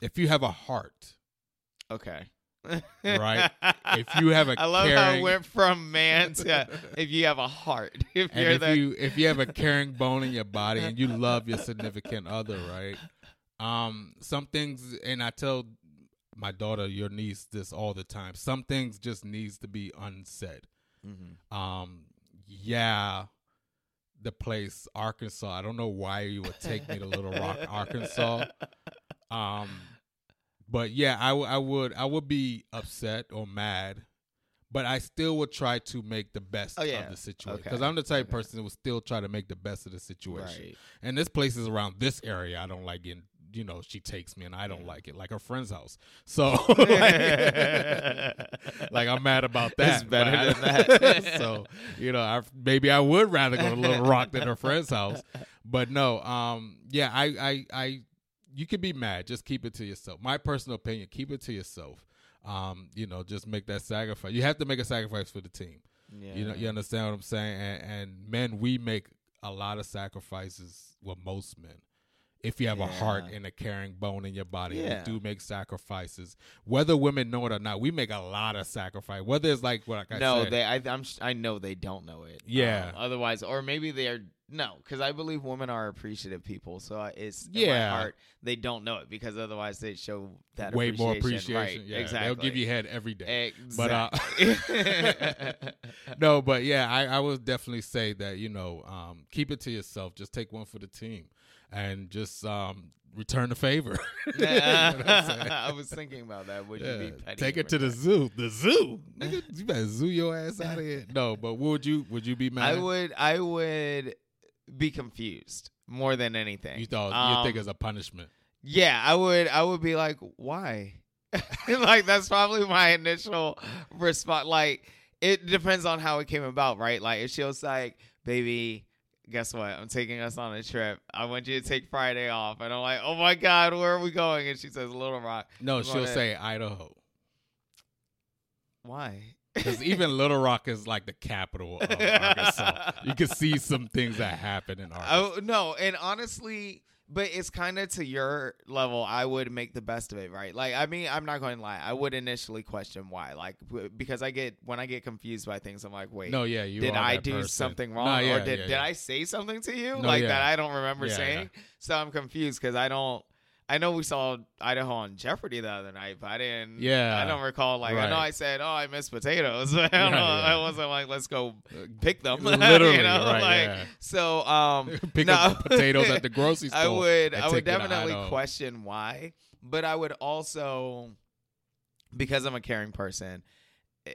F: if you have a heart,
G: okay.
F: Right. If you have a
G: I love how it went from man to if you have a heart. If
F: and
G: you're
F: if
G: the
F: you if you have a caring bone in your body and you love your significant other, right? Um, some things, and I tell my daughter, your niece, this all the time. Some things just needs to be unsaid.
G: Mhm.
F: Um, yeah, the place Arkansas. I don't know why you would take me to Little Rock, Arkansas. Um, but yeah, I, w- I would I would be upset or mad, but I still would try to make the best
G: Oh, yeah.
F: of the situation
G: Okay.
F: because I'm the type of
G: Okay.
F: person that would still try to make the best of the situation.
G: Right.
F: And this place is around this area. I don't like getting. You know, she takes me, and I don't like it, like her friend's house. So, like, like, I'm mad about that.
G: It's better
F: I-
G: than that.
F: so, you know, I, maybe I would rather go to Little Rock than her friend's house. But no, um, yeah, I, I, I, you can be mad. Just keep it to yourself. My personal opinion: keep it to yourself. Um, you know, just make that sacrifice. You have to make a sacrifice for the team.
G: Yeah.
F: You know, you understand what I'm saying? And, and men, we make a lot of sacrifices. Well, most men. If you have a heart and a caring bone in your body,
G: Yeah.
F: you do make sacrifices. Whether women know it or not, we make a lot of sacrifice. Whether it's like what like I
G: no,
F: said,
G: they. I, I'm. I know they don't know it.
F: Yeah.
G: Um, otherwise, or maybe they are. No, because I believe women are appreciative people. So it's in
F: Yeah.
G: my heart they don't know it because otherwise they show that
F: way more
G: appreciation.
F: appreciation.
G: Right,
F: Yeah,
G: exactly.
F: they'll give you head every day. But uh, no, but yeah, I, I would definitely say that you know, um, keep it to yourself. Just take one for the team, and just um, return the favor. You know?
G: I was thinking about that. Would you be petty?
F: Take it to the zoo. The zoo. Nigga, you better zoo your ass out of here. No, but would you? Would you be mad?
G: I would. I would be confused more than anything.
F: You thought
G: Um,
F: you think as a punishment?
G: Yeah, I would. I would be like, why? like that's probably my initial response. Like it depends on how it came about, right? Like if she was like, "Baby, guess what? I'm taking us on a trip. I want you to take Friday off," and I'm like, "Oh my god, where are we going?" And she says, "Little Rock."
F: No,
G: I'm
F: she'll
G: gonna-
F: say Idaho.
G: "Why?"
F: Because even Little Rock is like the capital of Arkansas. You can see some things that happen in oh, Arkansas.
G: Oh no, and honestly, but it's kind of to your level. I would make the best of it, right? Like, I mean, I'm not going to lie. I would initially question why, like, because I get when I get confused by things, I'm like, wait,
F: no, yeah, you
G: did I do
F: person.
G: something
F: No,
G: wrong,
F: yeah,
G: or did
F: yeah,
G: did. I say something to you
F: No,
G: like
F: yeah.
G: that I don't remember
F: Yeah,
G: saying? So I'm confused because I don't. I know we saw Idaho on Jeopardy the other night, but I didn't.
F: Yeah.
G: I don't recall. Like I know I said, "Oh, I miss potatoes." I don't know. I wasn't like, "Let's go pick them."
F: Literally,
G: you know,
F: right,
G: like
F: yeah.
G: so. Um,
F: Pick
G: no.
F: up the potatoes at the grocery store.
G: I would I would
F: take it to
G: definitely question why, but I would also because I'm a caring person,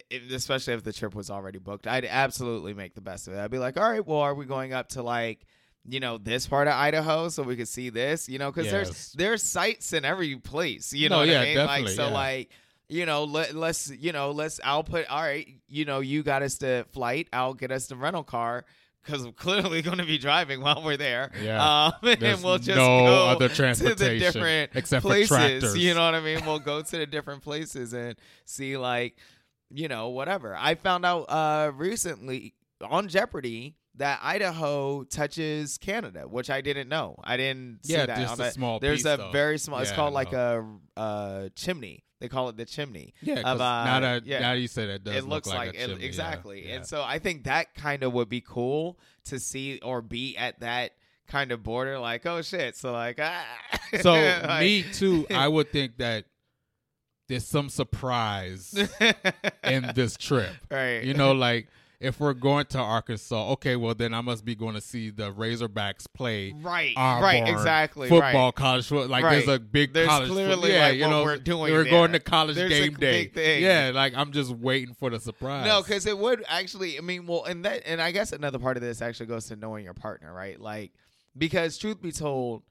G: if- especially if the trip was already booked, I'd absolutely make the best of it. I'd be like, "All right, well, are we going up to like you know this part of Idaho so we could see this, you know, because
F: Yes.
G: there's there's sites in every place, you know
F: No,
G: what
F: yeah,
G: I mean?
F: definitely,
G: like so,
F: yeah.
G: like you know, let, let's you know, let's. I'll put all right. You know, you got us the flight. I'll get us the rental car because we're clearly going to be driving while we're there.
F: Yeah.
G: um, and
F: There's
G: we'll just
F: no
G: go
F: other
G: to the
F: transportation
G: different
F: except for
G: places.
F: tractors.
G: You know what I mean? We'll go to the different places and see like you know whatever. I found out uh recently on Jeopardy that Idaho touches Canada, which I didn't know. I didn't see
F: Yeah,
G: that.
F: just a
G: that.
F: small
G: There's
F: piece,
G: a
F: though.
G: very small. It's called like
F: no.
G: a uh, chimney. They call it the chimney.
F: Yeah,
G: of, uh,
F: now that
G: yeah.
F: now you say that does
G: it
F: look
G: looks
F: like,
G: like,
F: a
G: it-
F: chimney, yeah,
G: exactly.
F: yeah.
G: And so I think that kind of would be cool to see or be at that kind of border. Like, oh shit. So like, ah.
F: So
G: Like-
F: me too. I would think that there's some surprise in this trip.
G: right.
F: You know, like if we're going to Arkansas, okay, well then I must be going to see the Razorbacks play.
G: Right,
F: Auburn
G: right, exactly,
F: Football,
G: right.
F: college football. Like
G: Right.
F: there's a big
G: There's
F: college.
G: clearly,
F: yeah,
G: like,
F: you know,
G: we're doing
F: We're going to college
G: There's
F: game day. Yeah, like I'm just waiting for the surprise.
G: No, because it would actually. I mean, well, and that, and I guess another part of this actually goes to knowing your partner, right? Like, because truth be told,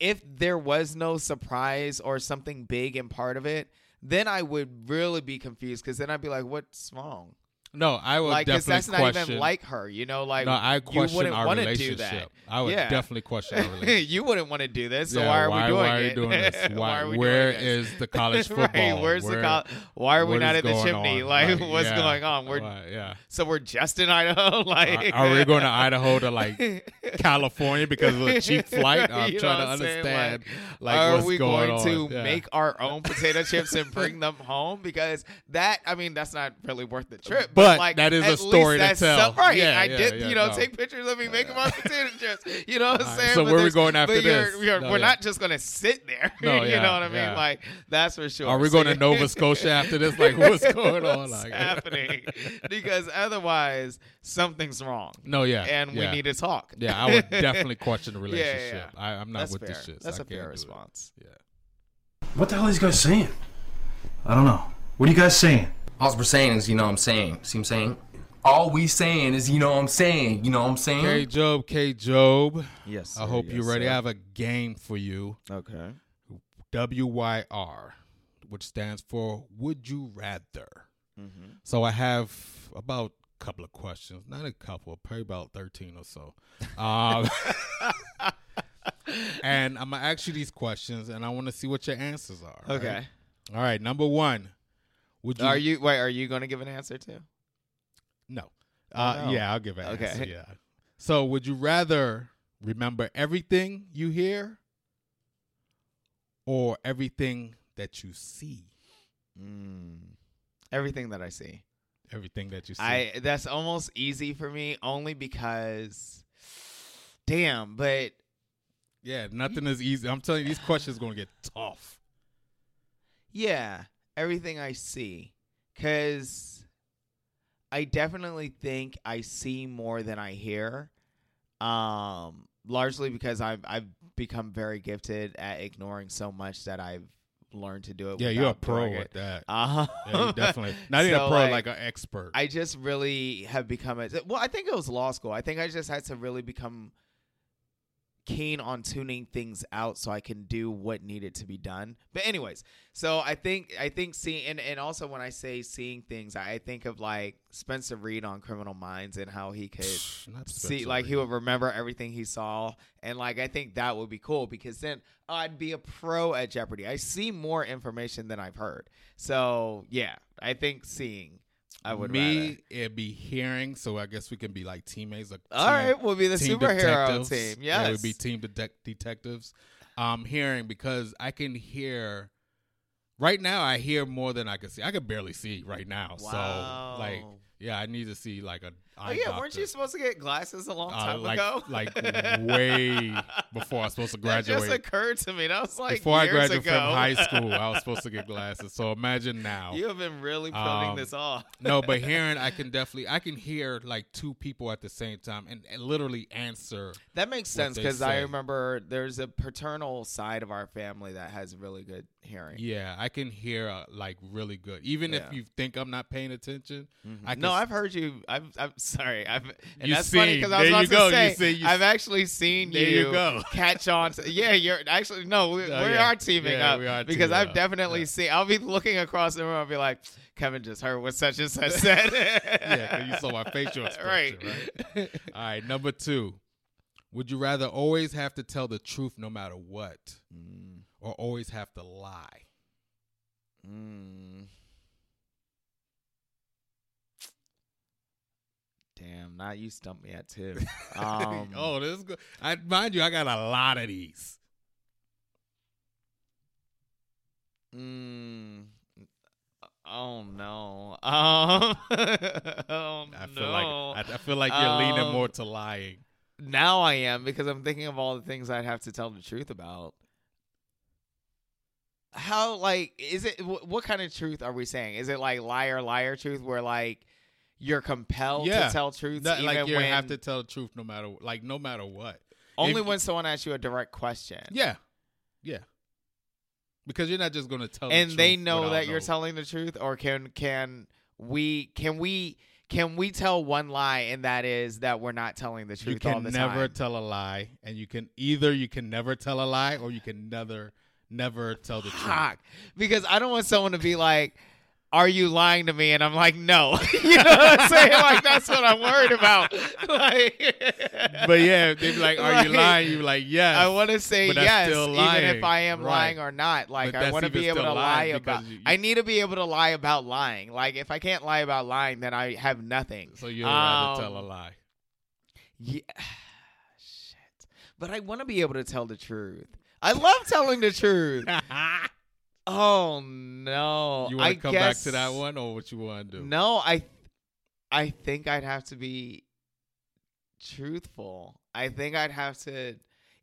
G: if there was no surprise or something big in part of it, then I would really be confused. Because then I'd be like, "What's wrong?"
F: No, I would
G: Like, because
F: definitely
G: that's not
F: question.
G: even like her, you know? Like,
F: no, I question you
G: wouldn't
F: our
G: wanna do that.
F: I would
G: Yeah.
F: definitely question our relationship.
G: you wouldn't want to do this, so
F: Yeah,
G: why are we doing
F: why are
G: it?
F: you doing this? Why,
G: are we
F: where
G: doing this?
F: is the college football?
G: right, where's
F: Where-
G: the col- Why are we not at the chimney?
F: on?
G: Like,
F: Right,
G: what's
F: yeah.
G: going on? We're
F: yeah.
G: so we're just in Idaho. like,
F: Are, are we going to Idaho to like California because of a cheap flight? I'm
G: You
F: trying to
G: what I'm saying?
F: understand.
G: Like,
F: Like,
G: are
F: what's
G: we
F: going,
G: going,
F: on.
G: to make our own potato chips and bring them home? Because that, I mean, that's not really worth the trip.
F: But
G: like,
F: that is a story to tell.
G: some- right?
F: Yeah,
G: I
F: yeah,
G: did,
F: yeah,
G: you know,
F: no.
G: take pictures of me making my potato chips. You know what I'm
F: All right,
G: saying?
F: so
G: But
F: where we going after
G: but you're-
F: this?
G: you're-
F: No,
G: we're
F: yeah.
G: not just going to sit there.
F: No,
G: you know what I mean?
F: yeah.
G: Like that's for sure.
F: Are we going to Nova Scotia after this? Like, what's going on?
G: What's
F: Like,
G: happening? because otherwise, something's wrong.
F: No, yeah,
G: and we need to talk.
F: Yeah, I would definitely question the
G: Yeah, yeah,
F: relationship.
G: yeah.
F: I, I'm not
G: That's
F: with
G: fair.
F: this shit.
G: That's
F: a
G: a fair response.
F: Yeah.
H: What the hell are these guys saying? I don't know. What are you guys saying?
I: All we're saying is, you know what I'm saying. See what I'm saying? All we saying is, you know what I'm saying. You know what I'm saying?
F: K Joe, K Joe.
G: Yes.
F: I hope
G: yes,
F: you're ready.
G: sir.
F: I have a game for you.
G: Okay.
F: WYR, which stands for Would You Rather.
G: Mm-hmm.
F: So I have about a couple of questions. Not a couple, probably about 13 or so. Um, and I'm going to ask you these questions, and I want to see what your answers are. right?
G: Okay.
F: All right. Number one. Would you?
G: Are you wait? Are you going to give an answer too?
F: No.
G: Oh,
F: Uh,
G: no.
F: Yeah, I'll give an
G: Okay.
F: answer. Yeah. So, would you rather remember everything you hear or everything that you see?
G: Mm. Everything that I see.
F: Everything that you see.
G: I that's almost easy for me only because damn, but
F: yeah, nothing is easy. I'm telling you, these questions are going to get tough.
G: yeah, everything I see cuz I definitely think I see more than I hear. Um largely because I've I've become very gifted at ignoring so much that I've learned to do it
F: Yeah, you're a pro at that.
G: Uh-huh.
F: Yeah, you definitely. Not even a pro,
G: like,
F: like, an expert.
G: I just really have become a well. I think it was law school. I think I just had to really become keen on tuning things out so I can do what needed to be done. But anyways, so I think I think seeing and, and also when I say seeing things, I think of like Spencer Reid on Criminal Minds and how he could see like he would remember everything he saw and like I think that would be cool because then I'd be a pro at Jeopardy. I see more information than I've heard. So yeah, I think seeing I would
F: me
G: rather.
F: it'd be hearing so i guess we can be like teammates like
G: All right, we'll be the
F: team
G: superhero
F: detectives.
G: team.
F: yeah it
G: Yes.
F: would be team detec detectives um hearing because i can hear right now i hear more than i can see i can barely see right now so like
G: Wow.
F: Yeah i need to see like a
G: Oh yeah, weren't you supposed to get glasses a long
F: Uh,
G: time
F: like-
G: ago?
F: like way before I was supposed to graduate.
G: That just occurred to me. That was like
F: Before I graduated
G: ago.
F: from high school, I was supposed to get glasses. So imagine now.
G: You have been really putting
F: Um,
G: this off.
F: no, but hearing, I can definitely, I can hear like two people at the same time and, and literally answer.
G: That makes sense because I remember there's a paternal side of our family that has really good hearing.
F: Yeah, I can hear uh, like really good. Even
G: Yeah.
F: if you think I'm not paying attention, I can
G: no, I've heard you. I'm, I'm sorry. I've, and
F: You
G: that's funny because I was about
F: you
G: to
F: go. You
G: say
F: see, you
G: I've actually seen
F: There you go.
G: catch on. To, yeah, you're actually no. We,
F: Oh,
G: we
F: yeah.
G: are teaming
F: Yeah,
G: up
F: are
G: because
F: teaming
G: I've
F: up.
G: definitely
F: Yeah.
G: seen. I'll be looking across the room. I'll be like, Kevin just heard what such and such said.
F: yeah, you saw my facial expression,
G: right.
F: right? All right, number two. Would you rather always have to tell the truth no matter what,
G: Mm,
F: or always have to lie?
G: mm. Damn, now you stumped me at two. Um,
F: oh, this is good. I mind you, I got a lot of these.
G: Mm, oh no. Um, oh
F: I feel
G: no.
F: like I, I feel like you're leaning
G: Um,
F: more to lying.
G: now I am because I'm thinking of all the things I'd have to tell the truth about. How like is it? Wh- what kind of truth are we saying? Is it like liar liar truth where like you're compelled
F: Yeah.
G: to tell truth.
F: That- like you have to tell the truth no matter like no matter what.
G: only
F: if-
G: when someone asks you a direct question.
F: Yeah, yeah. Because you're not just gonna tell.
G: and
F: the
G: they know that you're telling the truth or can can we can we can we tell one lie and that is that we're not telling the truth all
F: can never
G: time
F: tell a lie, and you can either you can never tell a lie, or you can never never tell the truth.
G: Because i don't want someone to be like are you lying to me and i'm like no you know what i'm saying like that's what i'm worried about like
F: But yeah, they'd be like, "Are you lying?" You're like, "Yes."
G: I want to say yes, even if I am
F: Right.
G: lying or not. Like I want to be able to lie about.
F: because you-
G: I need to be able to lie about lying. Like if I can't lie about lying, then I have nothing.
F: So you'd rather
G: Um,
F: tell a lie.
G: Yeah. Shit. But I want to be able to tell the truth. I love telling the truth. Oh no.
F: You want to come
G: guess,
F: back to that one, or what you want to do?
G: No, I I think I'd have to be truthful. I think I'd have to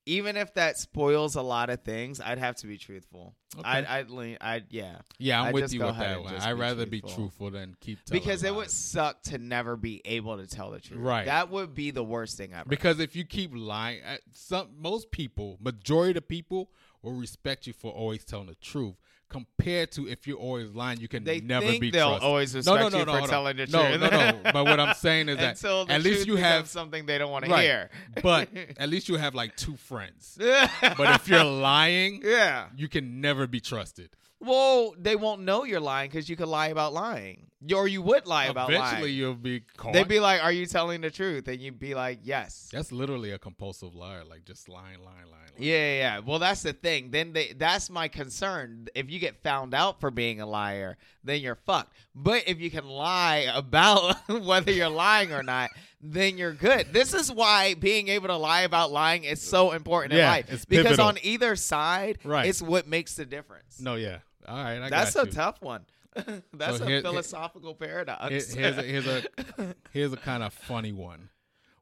G: even if that spoils a lot of things, I'd have to be truthful.
F: Okay.
G: I'd I'd lean I'd yeah.
F: Yeah, I'm
G: I'd
F: with you with that one. I'd
G: be
F: rather be
G: truthful.
F: truthful than keep telling
G: Because it
F: lies.
G: would suck to never be able to tell the truth.
F: Right.
G: That would be the worst thing ever.
F: Because if you keep lying, uh, some most people, majority of people, will respect you for always telling the truth. Compared to if you're always lying, you can
G: They
F: never
G: think
F: be
G: they'll
F: trusted.
G: always respect
F: no, no,
G: you
F: no,
G: for
F: hold on.
G: telling the
F: no,
G: truth.
F: No, no, no. But what I'm saying is that
G: Until the
F: at least
G: truth
F: you have
G: something they don't want to hear.
F: but at least you have like two friends. but if you're lying,
G: yeah.
F: you can never be trusted.
G: Well, they won't know you're lying because you could lie about lying, or you would lie about
F: Eventually,
G: lying.
F: you'll be caught.
G: They'd be like, "Are you telling the truth?" And you'd be like, "Yes."
F: That's literally a compulsive liar, like just lying, lying, lying. lying.
G: Yeah, yeah. Well, that's the thing. Then they, that's my concern. If you get found out for being a liar, then you're fucked. But if you can lie about whether you're lying or not, then you're good. This is why being able to lie about lying is so important in
F: Yeah,
G: life.
F: it's
G: because
F: pivotal.
G: on either side,
F: Right.
G: it's what makes the difference.
F: No, yeah. All right, I
G: that's a
F: you.
G: tough one. that's
F: So
G: a
F: here- here-
G: philosophical paradox.
F: Here- here's a here's a here's a kind of funny one.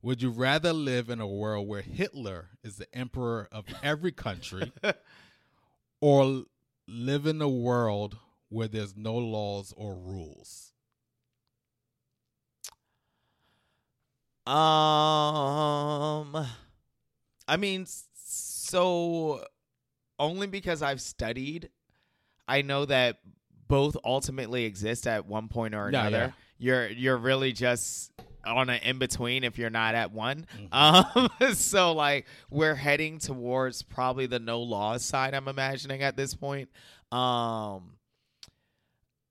F: Would you rather live in a world where Hitler is the emperor of every country, or live in a world where there's no laws or rules?
G: Um, I mean, so only because I've studied, I know that both ultimately exist at one point or another.
F: yeah.
G: You're you're really just on an in between if you're not at one.
F: Mm-hmm.
G: Um, so like we're heading towards probably the no laws side. I'm imagining at this point. Um,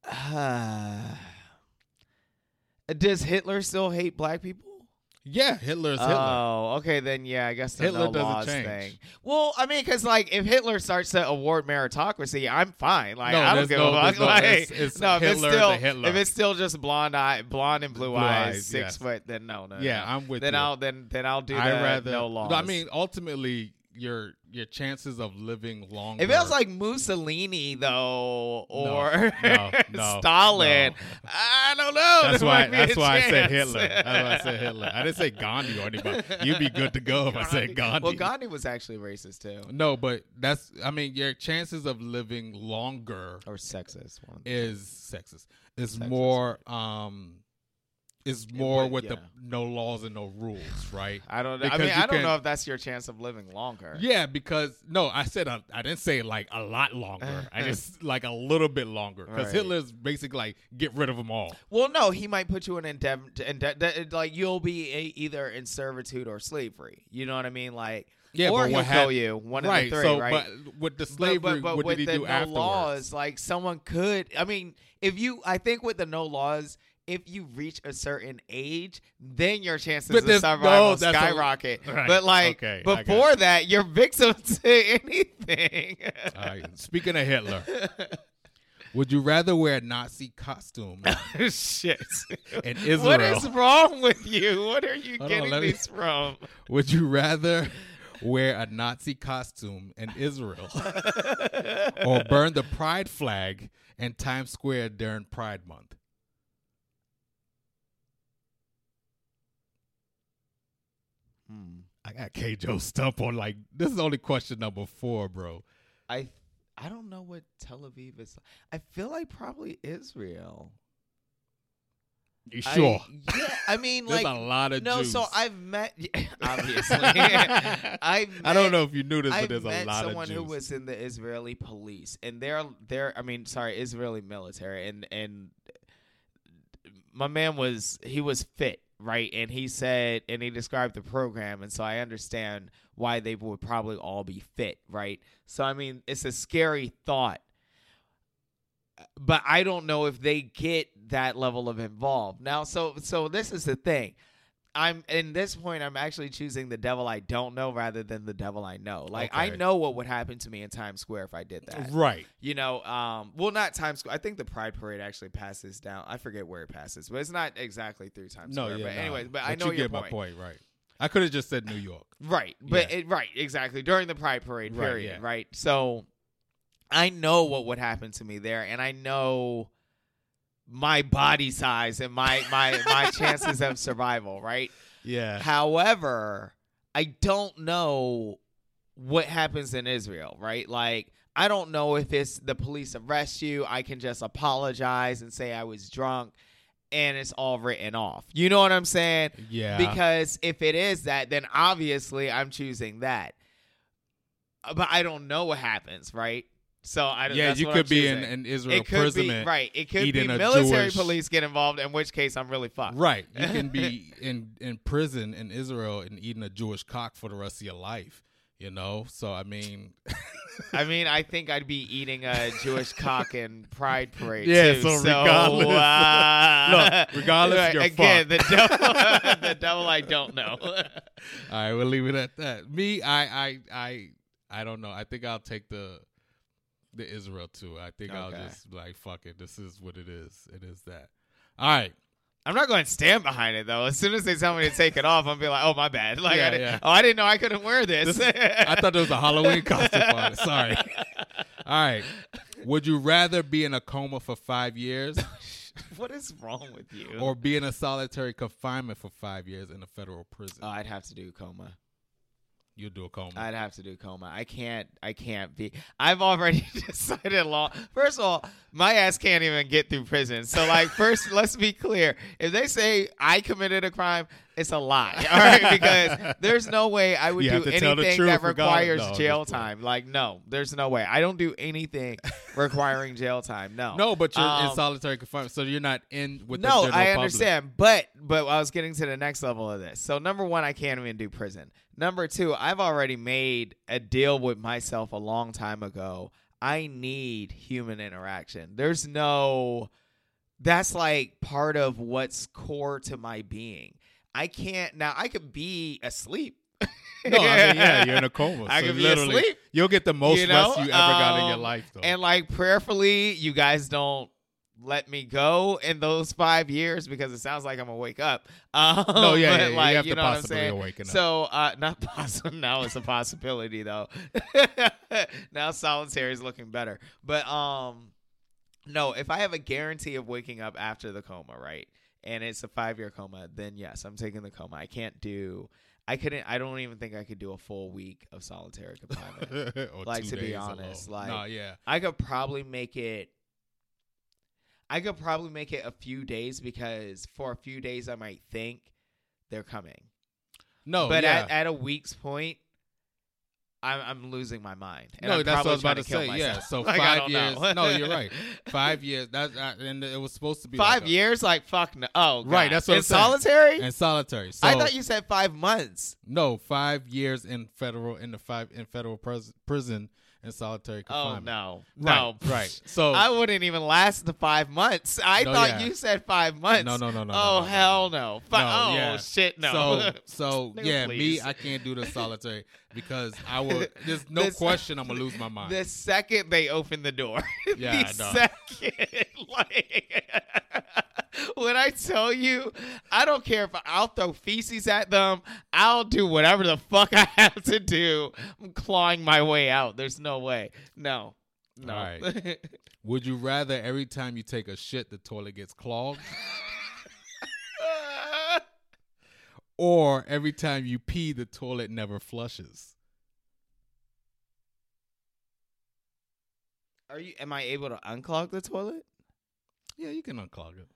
G: does Hitler still hate black people?
F: Yeah, Hitler's Hitler.
G: Oh, okay. Then yeah, I guess the
F: Hitler
G: no
F: doesn't change.
G: thing. Well, I mean, because like if Hitler starts to award meritocracy, I'm fine. Like
F: No,
G: I don't give
F: no-
G: a fuck.
F: no-
G: Like,
F: it's- it's
G: no, if
F: Hitler
G: it's still
F: Hitler.
G: if it's still just blonde eye, blonde and blue,
F: Blue
G: eyes,
F: eyes,
G: six
F: yes.
G: foot, then no, no.
F: Yeah. I'm with
G: then
F: you.
G: I'll then then I'll do
F: I rather.
G: no laws.
F: I mean, ultimately, your your chances of living longer.
G: It feels like Mussolini though, or
F: no, no,
G: Stalin.
F: no.
G: I don't know.
F: That's
G: There
F: why.
G: might be a
F: That's why I said. Hitler. That's why I said Hitler. I didn't say Gandhi or anybody. You'd be good to go if I said Gandhi.
G: Well, Gandhi was actually racist too,
F: No, but that's. I mean, your chances of living longer
G: or sexist. One.
F: is sexist. Is
G: Sexist,
F: more. Um, is more
G: but,
F: with
G: yeah.
F: the no laws and no rules, right?
G: I don't. know. I mean, I don't
F: can-
G: know if that's your chance of living longer.
F: Yeah, because no, I said I, I didn't say like a lot longer. I just like a little bit longer because
G: Right.
F: Hitler's basically like get rid of them all.
G: Well, no, he might put you in endeavor, ende- like you'll be a, either in servitude or slavery. You know what I mean? Like,
F: Yeah,
G: or he'll kill you. One
F: right?
G: of the three,
F: so,
G: right?
F: but with the
G: But-
F: slavery,
G: but, but
F: what
G: with
F: did he
G: the
F: do
G: no
F: afterwards?
G: laws, like someone could. I mean, if you, I think with the no laws. If you reach a certain age, then your chances
F: But
G: of survival
F: no, that's a-
G: skyrocket.
F: Right,
G: But like
F: okay,
G: before that, you're victim to anything.
F: Right, Speaking of Hitler, would you rather wear a Nazi costume
G: Shit.
F: in Israel?
G: What is wrong with you? What are you
F: Hold on,
G: getting
F: let me-
G: these from?
F: Would you rather wear a Nazi costume in Israel or burn the pride flag in Times Square during Pride Month? Hmm. I got K. Joe stump on like this is only question number four, bro.
G: I I don't know what Tel Aviv is. I feel like probably Israel.
F: You
G: I-
F: sure?
G: yeah, I mean, like
F: a lot of
G: no.
F: Jews.
G: So I've met obviously. I've
F: I don't know if you knew this,
G: I've
F: but there's
G: met
F: a lot
G: someone
F: of Jews.
G: who was in the Israeli police, and they're they're I mean, sorry, Israeli military, and and my man was he was fit, right? And he said, and he described the program, and so I understand why they would probably all be fit, right? So I mean, it's a scary thought. But I don't know if they get that level of involved. Now so so this is the thing. I'm in this point I'm actually choosing the devil I don't know rather than the devil I know. Like I know what would happen to me in Times Square if I did that.
F: right.
G: You know, um, well, not Times Square. I think the Pride Parade actually passes down. I forget where it passes, but it's not exactly through Times
F: No,
G: Square.
F: yeah,
G: but anyways, but, I know
F: you
G: your
F: get
G: point.
F: my point, right? I could have just said New York.
G: Right, but
F: Yeah.
G: it, right, exactly during the Pride Parade
F: Right,
G: period,
F: yeah.
G: right? So I know what would happen to me there, and I know my body size and my my my chances of survival, right?
F: Yeah.
G: However, I don't know what happens in Israel, right? Like, I don't know if it's the police arrest you. I can just apologize and say I was drunk and it's all written off. You know what I'm saying?
F: Yeah.
G: Because if it is that, then obviously I'm choosing that. Uh, But I don't know what happens, right? So I don't
F: yeah, you could be in an Israel
G: it could
F: prison.
G: be right. It could be military
F: Jewish-
G: police get involved, in which case I'm really fucked.
F: Right. You can be in in prison in Israel and eating a Jewish cock for the rest of your life. You know. So I mean.
G: I mean, I think I'd be eating a Jewish cock in Pride Parade.
F: Yeah,
G: too.
F: so regardless-
G: uh,
F: Look, regardless, you're
G: again,
F: fucked.
G: the devil, the devil I don't know.
F: All right, we'll leave it at that. Me, I, I, I, I don't know. I think I'll take the the Israel too. I think I'll just like fuck it. This is what it is. It is that. All right.
G: I'm not going to stand behind it though. As soon as they tell me to take it off, I'm be like, "Oh my bad." Like,
F: Yeah,
G: I didn't,
F: yeah.
G: oh, I didn't know I couldn't wear this.
F: This I thought there was a Halloween costume on it. Sorry. All right. Would you rather be in a coma for five years
G: what is wrong with you?
F: or be in a solitary confinement for five years in a federal prison?
G: oh, I'd have to do coma.
F: You'll do a coma.
G: I'd have to do coma. I can't. I can't be. I've already decided law. First of all, my ass can't even get through prison. So, like, first, let's be clear. If they say I committed a crime, It's a lie. All right, because there's no way I would
F: You
G: do
F: have to tell the
G: anything
F: truth
G: that requires
F: No,
G: jail time. Like, no, there's no way. I don't do anything requiring jail time. No,
F: No, but you're in
G: Um,
F: solitary confinement, so you're not in with the
G: no,
F: general
G: I
F: public.
G: understand, but but I was getting to the next level of this. So number one, I can't even do prison. Number two, I've already made a deal with myself a long time ago. I need human interaction. There's no. That's like part of what's core to my being. I can't now. I could be asleep.
F: No, I mean, yeah, you're in a coma.
G: I
F: so
G: could be
F: literally,
G: asleep.
F: You'll get the most
G: you know?
F: rest you ever got in your
G: Um,
F: life, though.
G: And like prayerfully, you guys don't let me go in those five years because it sounds like I'm gonna wake up. Um,
F: No, yeah, yeah, you have
G: you
F: the
G: know what I'm
F: possibility
G: saying?
F: of waking up.
G: So uh, not possible. Now it's a possibility though. now solitary is looking better, but um, no. If I have a guarantee of waking up after the coma, right, and it's a five year coma, then yes, I'm taking the coma. I can't do. I couldn't. I don't even think I could do a full week of solitary confinement. Like, to be honest,
F: alone.
G: like-
F: no, yeah,
G: I could probably make it. I could probably make it a few days because for a few days I might think they're coming,
F: no,
G: but
F: yeah.
G: at, at a week's point, I'm, I'm losing my mind. And
F: no,
G: I'm
F: that's what I was about to say.
G: kill
F: Yeah, so
G: Like,
F: five years. no, you're right. Five years. That's uh, and it was supposed to be
G: Five
F: like a-
G: years, like fuck no. Oh,
F: Right, that's what
G: in
F: I'm saying.
G: solitary.
F: and solitary. So
G: I thought you said five months.
F: no five years in federal in the five in federal pres- prison in solitary confinement.
G: Oh no,
F: Right,
G: no,
F: right. So
G: I wouldn't even last the five months. I
F: No,
G: thought
F: yeah.
G: you said five months.
F: No, no, no, no,
G: Oh
F: no, no,
G: hell
F: no.
G: Fi- oh
F: yeah.
G: shit no.
F: So, so yeah,
G: please.
F: me, I can't do the solitary because I will. There's no
G: This-
F: question I'm gonna lose my mind.
G: the second they open the door,
F: Yeah,
G: the
F: I know.
G: second, like, when I tell you, I don't care if I'll throw feces at them. I'll do whatever the fuck I have to do. I'm clawing my way out. There's no way. No, no.
F: All right. Would you rather every time you take a shit the toilet gets clogged, or every time you pee the toilet never flushes?
G: Are you? Am I able to unclog the toilet?
F: Yeah, you can unclog it,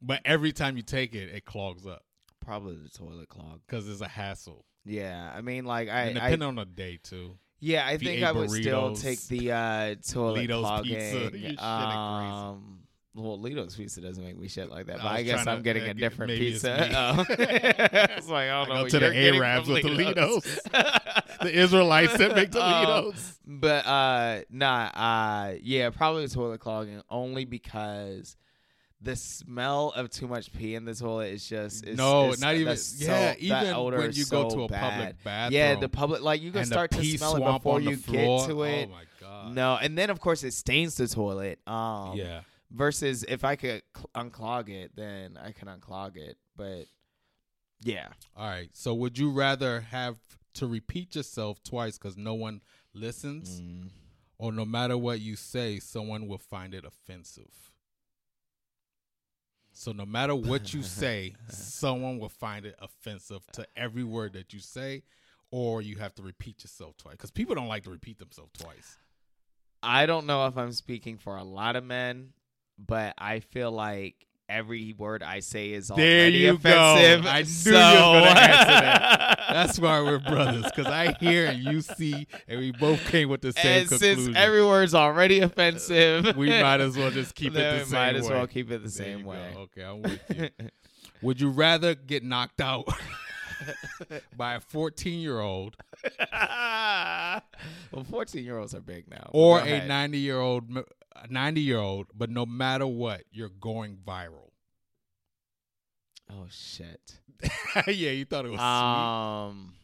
F: but every time you take it, it clogs up
G: Probably the toilet clog.
F: because it's a hassle.
G: Yeah, I mean, like I,
F: and
G: I
F: on the day too.
G: Yeah, I
F: If
G: think I would still take the uh, toilet
F: Lido's
G: clogging.
F: pizza,
G: um, well, Lido's pizza doesn't make me shit like that, but I,
F: was
G: guess I'm
F: to,
G: getting
F: uh,
G: a different
F: it's
G: pizza. Oh. it's like I don't
F: I
G: know.
F: to the Arabs with the
G: Lido's.
F: The Israelites that make the
G: Um. But uh, nah, uh, yeah, probably the toilet clogging only because. The smell of too much pee in the toilet is just is,
F: No,
G: is-
F: not even-
G: that's
F: yeah, even when you go to a public
G: bathroom, Yeah, the public like you can start to smell it before you get to it.
F: Oh my god.
G: No, and then of course it stains the toilet. Um,
F: Yeah.
G: Versus if I could cl- unclog it, then I can unclog it. But yeah,
F: All right. So would you rather have to repeat yourself twice because no one listens,
G: Mm.
F: or no matter what you say, someone will find it offensive? So no matter what you say, someone will find it offensive to every word that you say, or you have to repeat yourself twice because people don't like to repeat themselves twice.
G: I don't know if I'm speaking for a lot of men, but I feel like every word I say is already
F: you go.
G: offensive.
F: I knew
G: so...
F: you was gonna answer that. That's why we're brothers because I hear and you see, and we both came with the same
G: and
F: conclusion.
G: since every word's already offensive,
F: we might as well just keep it the
G: we
F: same
G: might as
F: way.
G: well keep it the same
F: you go.
G: way.
F: Okay, I'm with you. Would you rather get knocked out by a 14 year old
G: well, 14 year olds are big now.
F: or a 90 year old 90 year old, but no matter what, you're going viral?
G: Oh shit.
F: yeah, you thought it was
G: Um,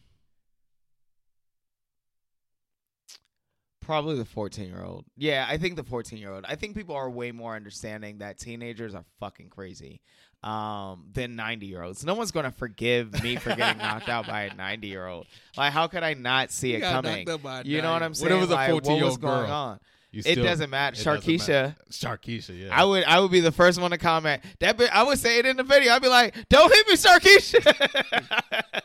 G: probably the 14 year old. Yeah, I think the 14 year old. I think people are way more understanding that teenagers are fucking crazy um, than 90 year olds. No one's going to forgive me for getting knocked out by a 90 year old. Like, how could I not see
F: You
G: it coming? You know what I'm saying?
F: if it was a
G: Like, what
F: 14-year-old
G: was going
F: girl? You
G: It
F: still-
G: doesn't matter.
F: it
G: Sharkeisha.
F: matter. Sharkeisha, yeah.
G: I would I would be the first one to comment. That bi- I would say it in the video. I'd be like, "Don't hit me, Sharkeisha."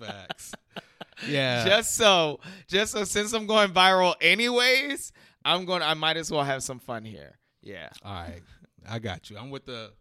F: Facts. Yeah.
G: just so, just so, since I'm going viral anyways, I'm going. I might as well have some fun here. Yeah.
F: All right, I got you. I'm with the.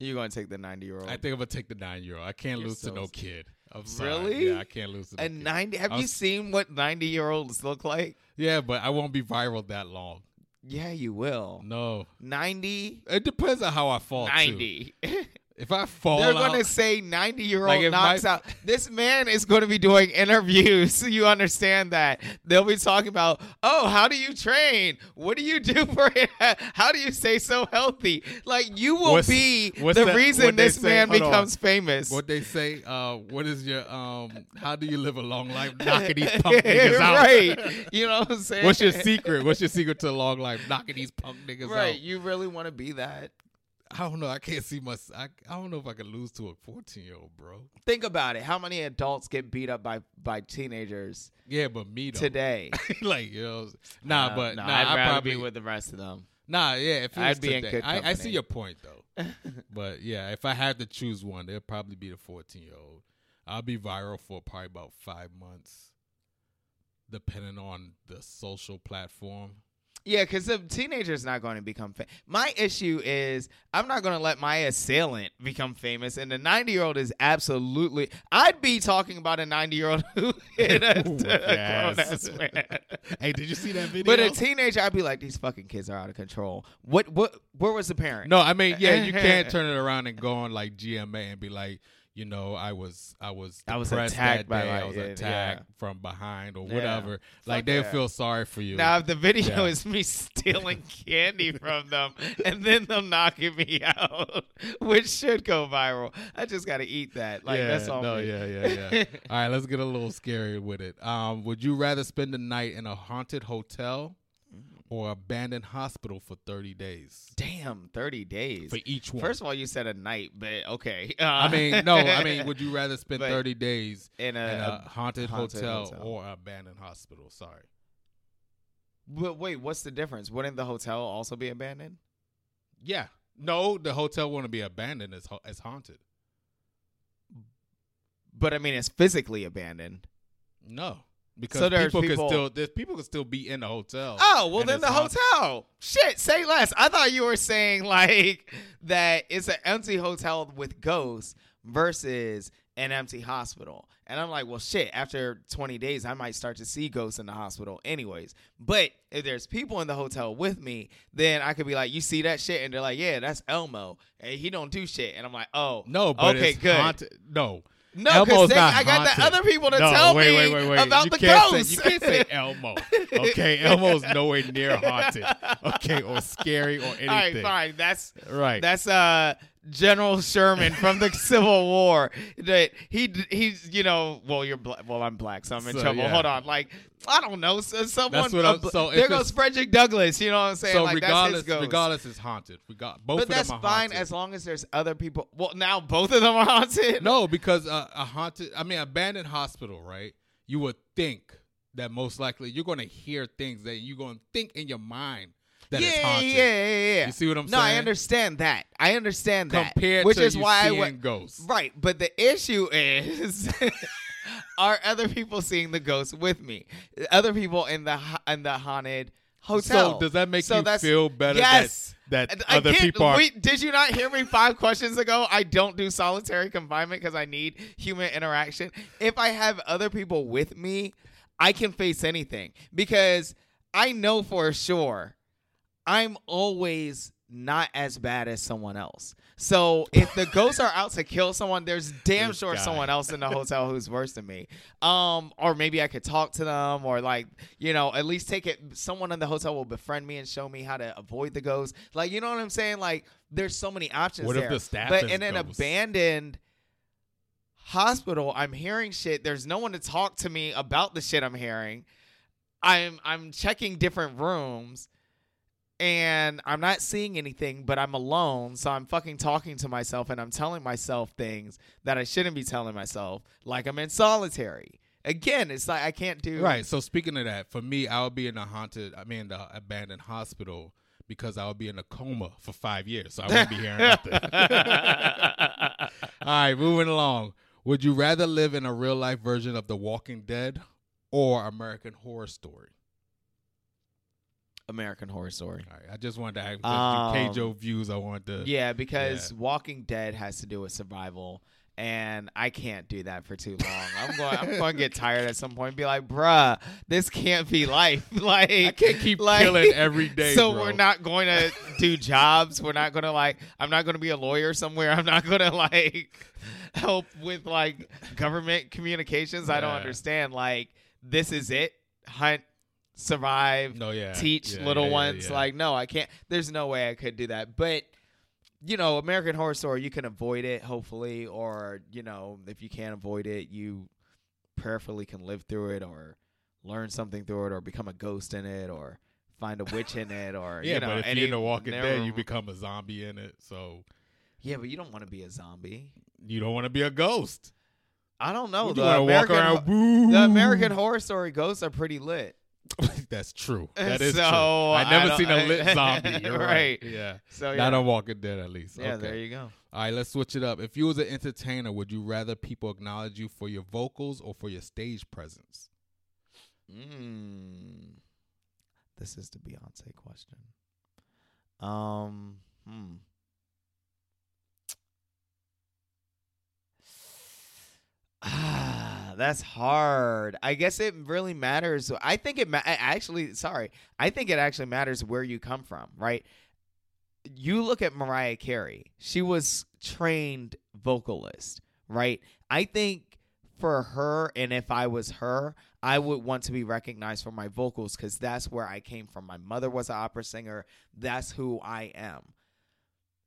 G: You're gonna take the 90 year old.
F: I think I'm gonna take the nine year old. I can't
G: You're
F: lose to no kid. I'm sorry.
G: Really?
F: Yeah, I can't lose to no
G: a
F: kid.
G: 90. Have
F: I
G: you
F: was-
G: seen what 90 year olds look like?
F: Yeah, but I won't be viral that long.
G: Yeah, you will.
F: No,
G: 90.
F: it depends on how I fall. too.
G: 90.
F: If I fall,
G: They're
F: out,
G: to say 90 year
F: Like,
G: old
F: if
G: knocks
F: my-
G: out. This man is going to be doing interviews. So you understand that. They'll be talking about, oh, how do you train? What do you do for it? How do you stay so healthy? Like, you will
F: What's-
G: be
F: what's
G: the
F: that-
G: reason this
F: say-
G: man
F: hold on.
G: becomes famous.
F: what they say. Uh, what is your um? How do you live a long life? Knocking these punk niggas out.
G: right. You know what I'm saying?
F: What's your secret? What's your secret to a long life? Knocking these punk niggas
G: Right.
F: out.
G: You really want to be that.
F: I don't know. I can't see my. I, I don't know if I could lose to a 14 year old, bro.
G: Think about it. How many adults get beat up by by teenagers
F: Yeah, but me though.
G: today?
F: like you know, nah,
G: Uh,
F: but
G: no,
F: nah,
G: I'd
F: I probably
G: be with the rest of them.
F: nah, yeah. If it
G: I'd
F: was
G: be in
F: today,
G: good
F: I, I see your point though. but yeah, if I had to choose one, it'd probably be the 14 year old. I'll be viral for probably about five months, depending on the social platform.
G: Yeah, because the teenager's not going to become famous. My issue is I'm not going to let my assailant become famous, and the 90 year old is absolutely. I'd be talking about a 90 year old who hit a,
F: Ooh, yes. Hey, did you see that video?
G: But a teenager, I'd be like, these fucking kids are out of control. What? What? Where was the parent?
F: No, I mean, yeah, you can't turn it around and go on like GMA and be like, you know, I was, I was,
G: I was attacked
F: that
G: by,
F: day. I was attacked
G: yeah.
F: from behind or
G: Yeah.
F: whatever. Like they'll feel sorry for you.
G: Now, if the video
F: Yeah.
G: is me stealing candy from them and then them knocking me out, which should go viral, I just got to eat that. Like
F: yeah,
G: that's all.
F: no,
G: me.
F: yeah, yeah, yeah. all right, let's get a little scary with it. Um, would you rather spend the night in a haunted hotel or abandoned hospital for thirty days
G: Damn, thirty days.
F: for each one?
G: First of all, you said a night, but okay. Uh,
F: I mean, no, I mean, would you rather spend
G: But
F: thirty days
G: in
F: in
G: a,
F: a, haunted,
G: haunted
F: hotel,
G: hotel.
F: or abandoned hospital? Sorry.
G: But wait, what's the difference? Wouldn't the hotel also be abandoned?
F: Yeah. No, the hotel wouldn't be abandoned as as haunted.
G: But I mean, it's physically abandoned.
F: No, because
G: So
F: people,
G: people-
F: could still there's people could still be in the hotel.
G: Oh well, then the
F: haunted.
G: hotel. Shit, say less. I thought you were saying like that it's an empty hotel with ghosts versus an empty hospital. And I'm like, well, shit. After 20 days, I might start to see ghosts in the hospital, anyways. But if there's people in the hotel with me, then I could be like, you see that shit, and they're like, yeah, that's Elmo, and he don't do shit. And I'm like, oh,
F: No, but
G: okay,
F: it's
G: good.
F: haunted. No.
G: No,
F: Elmo's
G: because
F: not
G: I got the other people to
F: no,
G: tell
F: wait,
G: me
F: wait, wait,
G: about
F: you
G: the
F: can't
G: ghosts.
F: Say, you can't say Elmo. Okay, Elmo's nowhere near haunted. Okay, or scary or anything.
G: All right, fine. That's
F: Right.
G: That's uh General Sherman from the Civil War. That he he's you know well you're black well I'm black so I'm in
F: So,
G: trouble.
F: yeah.
G: Hold on, like I don't know so, someone. Bl-
F: so
G: there goes Frederick Douglass. You know what I'm saying?
F: so
G: like
F: regardless,
G: that's his
F: regardless, it's haunted. We got both
G: but
F: of them
G: that's
F: are
G: fine as long as there's other people. Well, now both of them are haunted.
F: No, because uh, a haunted, I mean, abandoned hospital, right? You would think that most likely you're going to hear things that you're going to think in your mind that
G: yeah,
F: haunted.
G: yeah, yeah, yeah.
F: You see what I'm saying?
G: no, I understand that. I understand that.
F: Compared
G: which
F: to
G: is
F: you
G: why I
F: seeing
G: went
F: ghosts.
G: Right, but the issue is are other people seeing the ghosts with me? Other people in the in the haunted hotel.
F: So does that make
G: So
F: you feel better
G: Yes.
F: that, that other people are
G: wait, did you not hear me five questions ago? I don't do solitary confinement because I need human interaction. If I have other people with me, I can face anything because I know for sure I'm always not as bad as someone else. So if the ghosts are out to kill someone, there's damn sure someone else in the hotel who's worse than me. Um, or maybe I could talk to them, or like you know, at least take it. Someone in the hotel will befriend me and show me how to avoid the ghosts. Like you know what I'm saying? Like there's so many options.
F: What if the staff
G: But in an
F: ghosts?
G: abandoned hospital, I'm hearing shit. There's no one to talk to me about the shit I'm hearing. I'm I'm checking different rooms and I'm not seeing anything, but I'm alone, so I'm fucking talking to myself and I'm telling myself things that I shouldn't be telling myself, like I'm in solitary. Again, it's like I can't do
F: Right. So speaking of that, for me, I would be in a haunted, I mean, the abandoned hospital because I would be in a coma for five years, so I wouldn't be hearing nothing. All right, moving along. Would you rather live in a real life version of The Walking Dead or American Horror Story?
G: American Horror Story.
F: Right, I just wanted to have
G: Um,
F: K Joe views. I wanted to.
G: Yeah, because
F: Yeah.
G: Walking Dead has to do with survival, and I can't do that for too long. I'm going. I'm going to get tired at some point. and Be like, bruh, this can't be life. like
F: I can't keep
G: like,
F: killing every day.
G: So
F: bro.
G: we're not going to do jobs. We're not going to like. I'm not going to be a lawyer somewhere. I'm not going to like help with like government communications. I don't understand. Like this is it. Hunt, survive
F: No, yeah.
G: teach
F: Yeah,
G: little
F: yeah,
G: ones. Like, no, I can't. There's no way I could do that. But you know, American Horror Story, you can avoid it, hopefully, or you know, if you can't avoid it, you prayerfully can live through it, or learn something through it, or become a ghost in it, or find a witch in it, or
F: Yeah,
G: you know,
F: but if
G: any,
F: you're in The Walking Dead, you become a zombie in it. So
G: yeah, but you don't want to be a zombie.
F: you don't want to be a ghost.
G: I don't know. The American,
F: around?
G: The American Horror Story ghosts are pretty lit.
F: That's true. That is
G: So,
F: true. I
G: I
F: never
G: don't-
F: seen a lit zombie. You're right.
G: Right.
F: Yeah.
G: So yeah,
F: Not on Walking Dead, at least.
G: yeah,
F: okay.
G: there you go.
F: All right, let's switch it up. If you was an entertainer, would you rather people acknowledge you for your vocals or for your stage presence?
G: Mm. This is the Beyonce question. Um, hmm. Ah, that's hard. I guess it really matters. I think it ma- actually, sorry. I think it actually matters where you come from, right? You look at Mariah Carey. She was trained vocalist, right? I think for her and if I was her, I would want to be recognized for my vocals cuz that's where I came from. My mother was an opera singer. That's who I am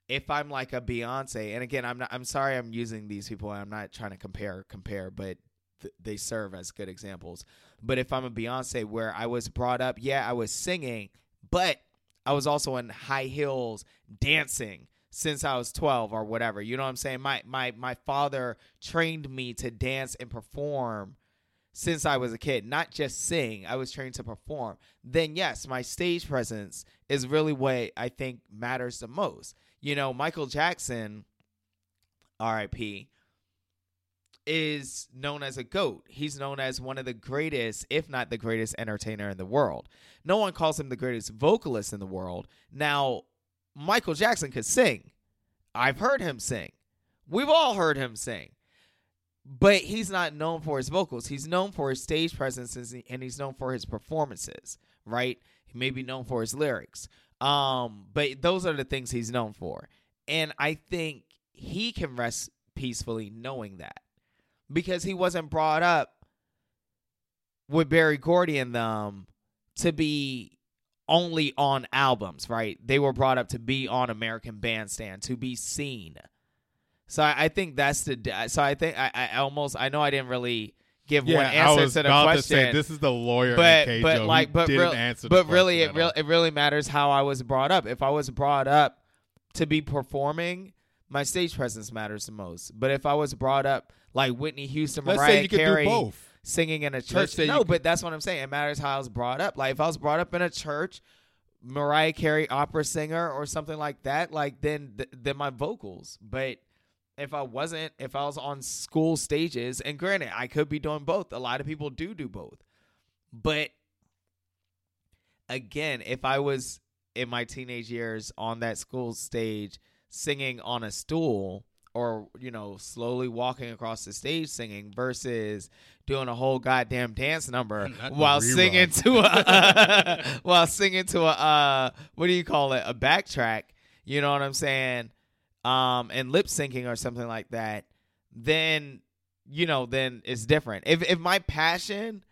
G: if I'm like a Beyonce, and again, I'm not. I'm sorry, I'm using these people. I'm not trying to compare, compare, but th- they serve as good examples. But if I'm a Beyonce, where I was brought up, yeah, I was singing, but I was also in high heels dancing since I was 12 or whatever. You know what I'm saying? My my my father trained me to dance and perform since I was a kid, not just sing. I was trained to perform. Then yes, my stage presence is really what I think matters the most. You know, Michael Jackson, R.I.P., is known as a goat. He's known as one of the greatest, if not the greatest entertainer in the world. No one calls him the greatest vocalist in the world. Now, Michael Jackson could sing. I've heard him sing. We've all heard him sing. But he's not known for his vocals. He's known for his stage presence and he's known for his performances, right? He may be known for his lyrics. Um, but those are the things he's known for. And I think he can rest peacefully knowing that. Because he wasn't brought up with Berry Gordy and them to be only on albums, right? They were brought up to be on American Bandstand, to be seen. So I, I think that's the. So I think I, I almost I know I didn't really give one
F: I
G: answer
F: was
G: to the
F: about
G: question.
F: to say this is the lawyer,
G: but but
F: K
G: Joe.
F: like
G: but real, but really it real it really matters how I was brought up. If I was brought up to be performing, my stage presence matters the most. But if I was brought up like Whitney Houston,
F: Let's
G: Mariah
F: you could
G: Carey,
F: do both.
G: singing in a church. No,
F: could-
G: but that's what I'm saying. It matters how I was brought up. Like if I was brought up in a church, Mariah Carey opera singer or something like that, like then th- then my vocals. But if I wasn't, if I was on school stages, and granted, I could be doing both. A lot of people do do both. But again, if I was in my teenage years on that school stage singing on a stool or you know slowly walking across the stage singing versus doing a whole goddamn dance number
F: Not
G: while
F: rerun.
G: singing to a while singing to a uh what do you call it? A backtrack you know what i'm saying? Um and lip syncing or something like that then you know then it's different. If if my passion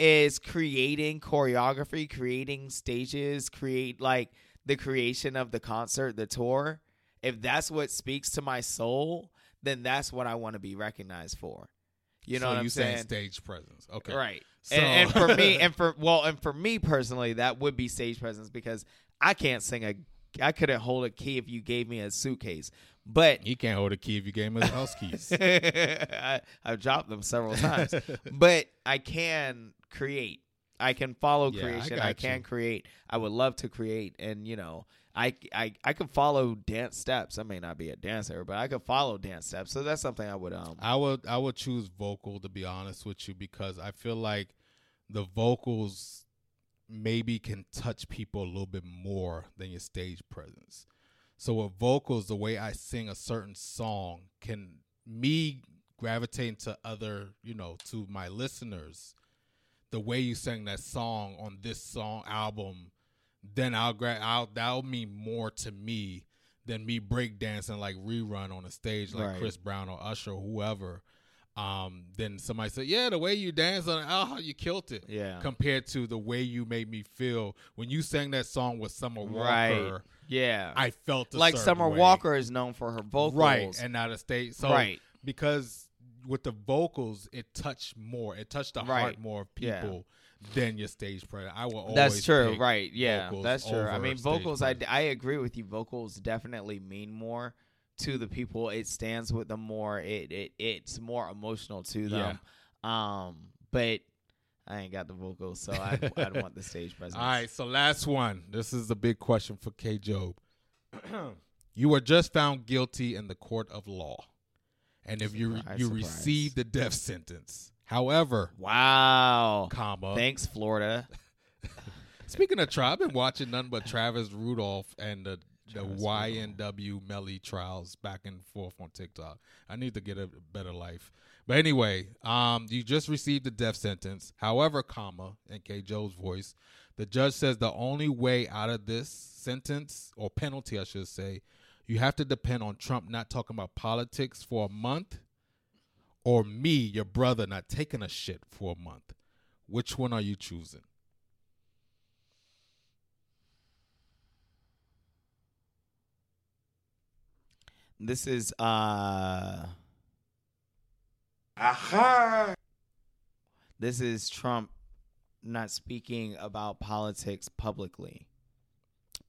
G: is creating choreography creating stages create like the creation of the concert the tour if that's what speaks to my soul then that's what i want to be recognized for you know
F: so
G: what i'm
F: you
G: saying
F: stage presence. Okay.
G: Right.
F: So-
G: And, and for me, and for well, and for me personally, that would be stage presence because I can't sing a, I couldn't hold a key if you gave me a suitcase, but
F: He can't hold a key if you gave him his house keys.
G: I, I've dropped them several times. but I can create. I can follow
F: Yeah,
G: creation.
F: got
G: I, can
F: you.
G: create. I would love to create, and you know, I I I could follow dance steps. I may not be a dancer, but I could follow dance steps. So that's something I would um.
F: I would I would choose vocal to be honest with you because I feel like the vocals maybe can touch people a little bit more than your stage presence. So with vocals, the way I sing a certain song can me gravitating to other, you know, to my listeners, the way you sang that song on this song album, then I'll gra- I'll that'll mean more to me than me breakdancing like rerun on a stage like
G: Right.
F: Chris Brown or Usher or whoever. Um, then somebody said, "Yeah, the way you dance on, it, oh, you killed it."
G: Yeah.
F: Compared to the way you made me feel when you sang that song with Summer Walker,
G: Right. Yeah.
F: I felt
G: like Summer
F: way.
G: Walker is known for her vocals.
F: right? And not a state, so
G: Right.
F: because with the vocals, it touched more. It touched the
G: Right.
F: heart more of
G: Yeah.
F: Than your stage presence. I will always.
G: That's true, right? Yeah, that's true. I mean, vocals. I. I agree with you. Vocals definitely mean more to the people. It stands with them more. It it it's more emotional to them. Um, but I ain't got the vocals, so I I want the stage presence.
F: All right, so last one. This is the big question for K. Joe. you were just found guilty in the court of law, and if you
G: Surprise,
F: you
G: surprise.
F: received the death sentence. However,
G: Wow.
F: comma.
G: Thanks, Florida.
F: Speaking of trial, I've been watching none but Travis Rudolph and the the
G: Travis
F: YNW Melly trials back and forth on TikTok. I need to get a better life. But anyway, um, you just received the death sentence. However, comma, in K. Joe's voice, the judge says the only way out of this sentence or penalty, I should say, you have to depend on Trump not talking about politics for a month, or me, your brother, not taking a shit for a month. Which one are you choosing?
G: This is uh
B: Aha!
G: this is Trump not speaking about politics publicly.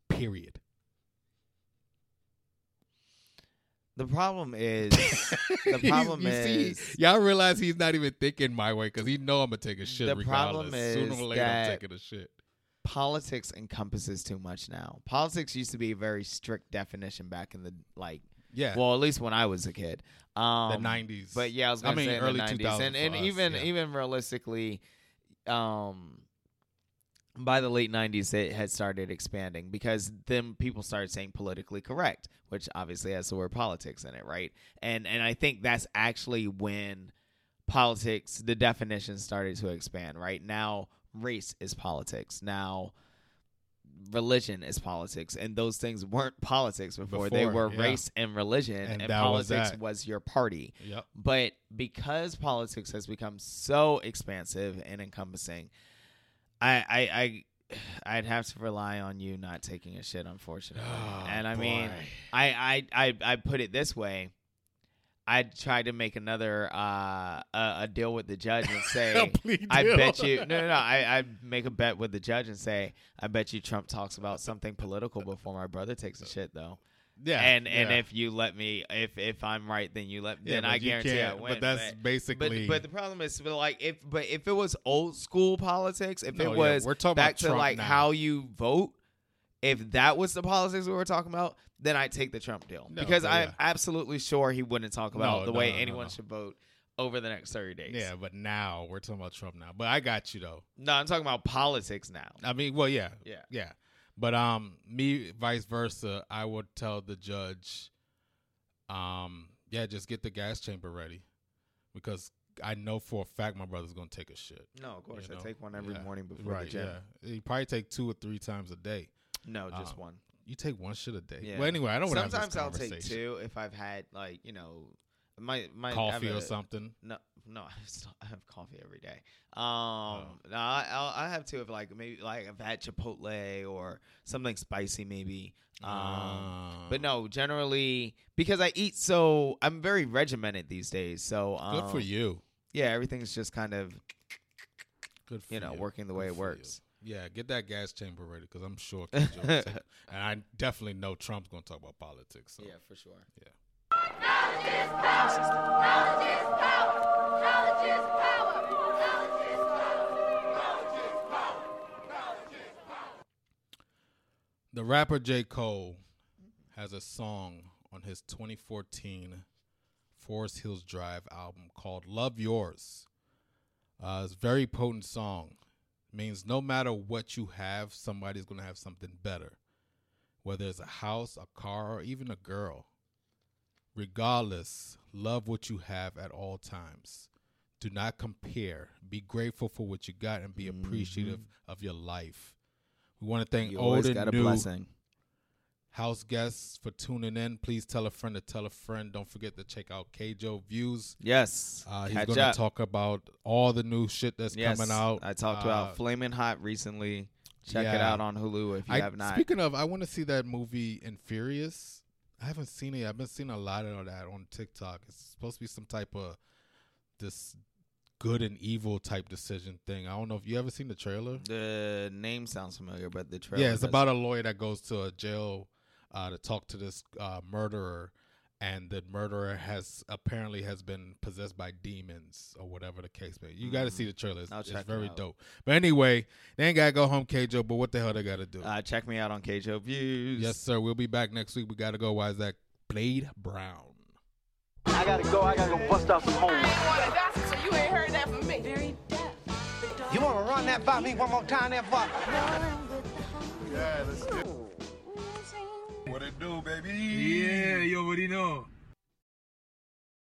F: Period.
G: The problem is the problem
F: You see,
G: is
F: y'all realize he's not even thinking my way because he know I'm gonna take a shit
G: The
F: regardless.
G: problem
F: Sooner
G: is
F: or later, I'm taking a shit.
G: politics encompasses too much now. Politics used to be a very strict definition back in the like
F: Yeah,
G: well, at least when I was a kid. Um
F: the '90s.
G: But yeah, I was
F: I
G: gonna
F: mean,
G: say
F: early
G: the 90s.
F: 2000s
G: and and
F: us,
G: even
F: yeah.
G: even realistically, um, by the late '90s, it had started expanding because then people started saying politically correct, which obviously has the word politics in it, right? And and I think that's actually when politics, the definition started to expand. Right now, race is politics. Now. Religion is politics, and those things weren't politics before. they were
F: yeah.
G: race and religion,
F: And
G: and,
F: that was
G: politics was your party.
F: Yep.
G: But because politics has become so expansive and encompassing, I I, I I'd have to rely on you not taking a shit, unfortunately.
F: Oh,
G: and I mean. I, I I I put it this way. I tried to make another uh, a, a deal with the judge and say, I bet you no no no I I make a bet with the judge and say, I bet you Trump talks about something political before my brother takes a shit though.
F: Yeah,
G: and and if you let me, if if I'm right, then you let,
F: Yeah,
G: then I guarantee I win.
F: But that's basically.
G: but but the problem is, but like if but if it was old school politics, if
F: No,
G: it oh,
F: yeah,
G: was
F: we're talking
G: back
F: about
G: to
F: Trump
G: like
F: now.
G: how you vote, if that was the politics we were talking about, then I'd take the Trump deal
F: No,
G: because
F: but
G: I'm absolutely sure he wouldn't talk about
F: No,
G: the way anyone should vote over the next thirty days.
F: yeah, but now we're talking about Trump now. But I got you though.
G: no, I'm talking about politics now.
F: I mean, well, yeah,
G: Yeah.
F: yeah. But um, me vice versa. I would tell the judge, um, yeah, just get the gas chamber ready, because I know for a fact my brother's gonna take a shit.
G: No, of course
F: you
G: I take one every
F: Yeah.
G: morning before
F: right,
G: the gym.
F: Yeah, he probably take two or three times a day.
G: No, just
F: Um,
G: one.
F: You take one shit a day.
G: Yeah.
F: Well, anyway, I don't
G: Sometimes I'll take two if I've had like you know my my
F: coffee or something.
G: No, no, I, still, I have coffee every day. Um, no, I, I'll, I have two if like maybe like I've had Chipotle or something spicy maybe. Um,
F: Ah.
G: but no, generally because I eat so I'm very regimented these days. So um,
F: Good for you.
G: Yeah, everything's just kind of
F: Good for
G: you know working the way it
F: for you.
G: works.
F: Yeah, get that gas chamber ready because I'm sure. Kim Jong will take- and I definitely know Trump's going to talk about politics. So.
G: Yeah, for sure.
F: Yeah. The rapper J. Cole has a song on his 2014 Forest Hills Drive album called Love Yours. Uh, it's a very potent song. It means no matter what you have, somebody's going to have something better. Whether it's a house, a car, or even a girl. Regardless, love what you have at all times. Do not compare. Be grateful for what you got and be appreciative of your life. We want to thank
G: You
F: old and
G: got a
F: new
G: blessing.
F: house guests for tuning in. Please tell a friend to tell a friend. Don't forget to check out Kjo Views.
G: Yes.
F: Uh, he's going to talk about all the new shit that's
G: yes.
F: coming out.
G: I talked
F: Uh,
G: about Flaming Hot recently. Check it out on Hulu if you
F: I-
G: have not.
F: Speaking of, I want to see that movie Nefarious. I haven't seen it. I've been seeing a lot of that on TikTok. It's supposed to be some type of this good and evil type decision thing. I don't know if you ever seen the trailer.
G: the name sounds familiar, but the trailer.
F: Yeah, it's
G: doesn't.
F: about a lawyer that goes to a jail uh, to talk to this uh, murderer, and the murderer has apparently has been possessed by demons or whatever the case may. be. You got to see the trailer. It's,
G: Mm.
F: It's
G: it
F: very
G: out.
F: dope. But anyway, they ain't gotta go home, Kjo. But what the hell they gotta do?
G: Uh, check me out on KJO Views.
F: yes, sir. We'll be back next week. We gotta go. Why is that? Blade Brown.
J: I gotta go. I gotta go bust out some homework.
D: So you ain't heard that from me. Very deaf.
J: You wanna run that by me one more time, that fuck?
D: Yeah, let's do it.
K: What it do, baby? Yeah, you already know.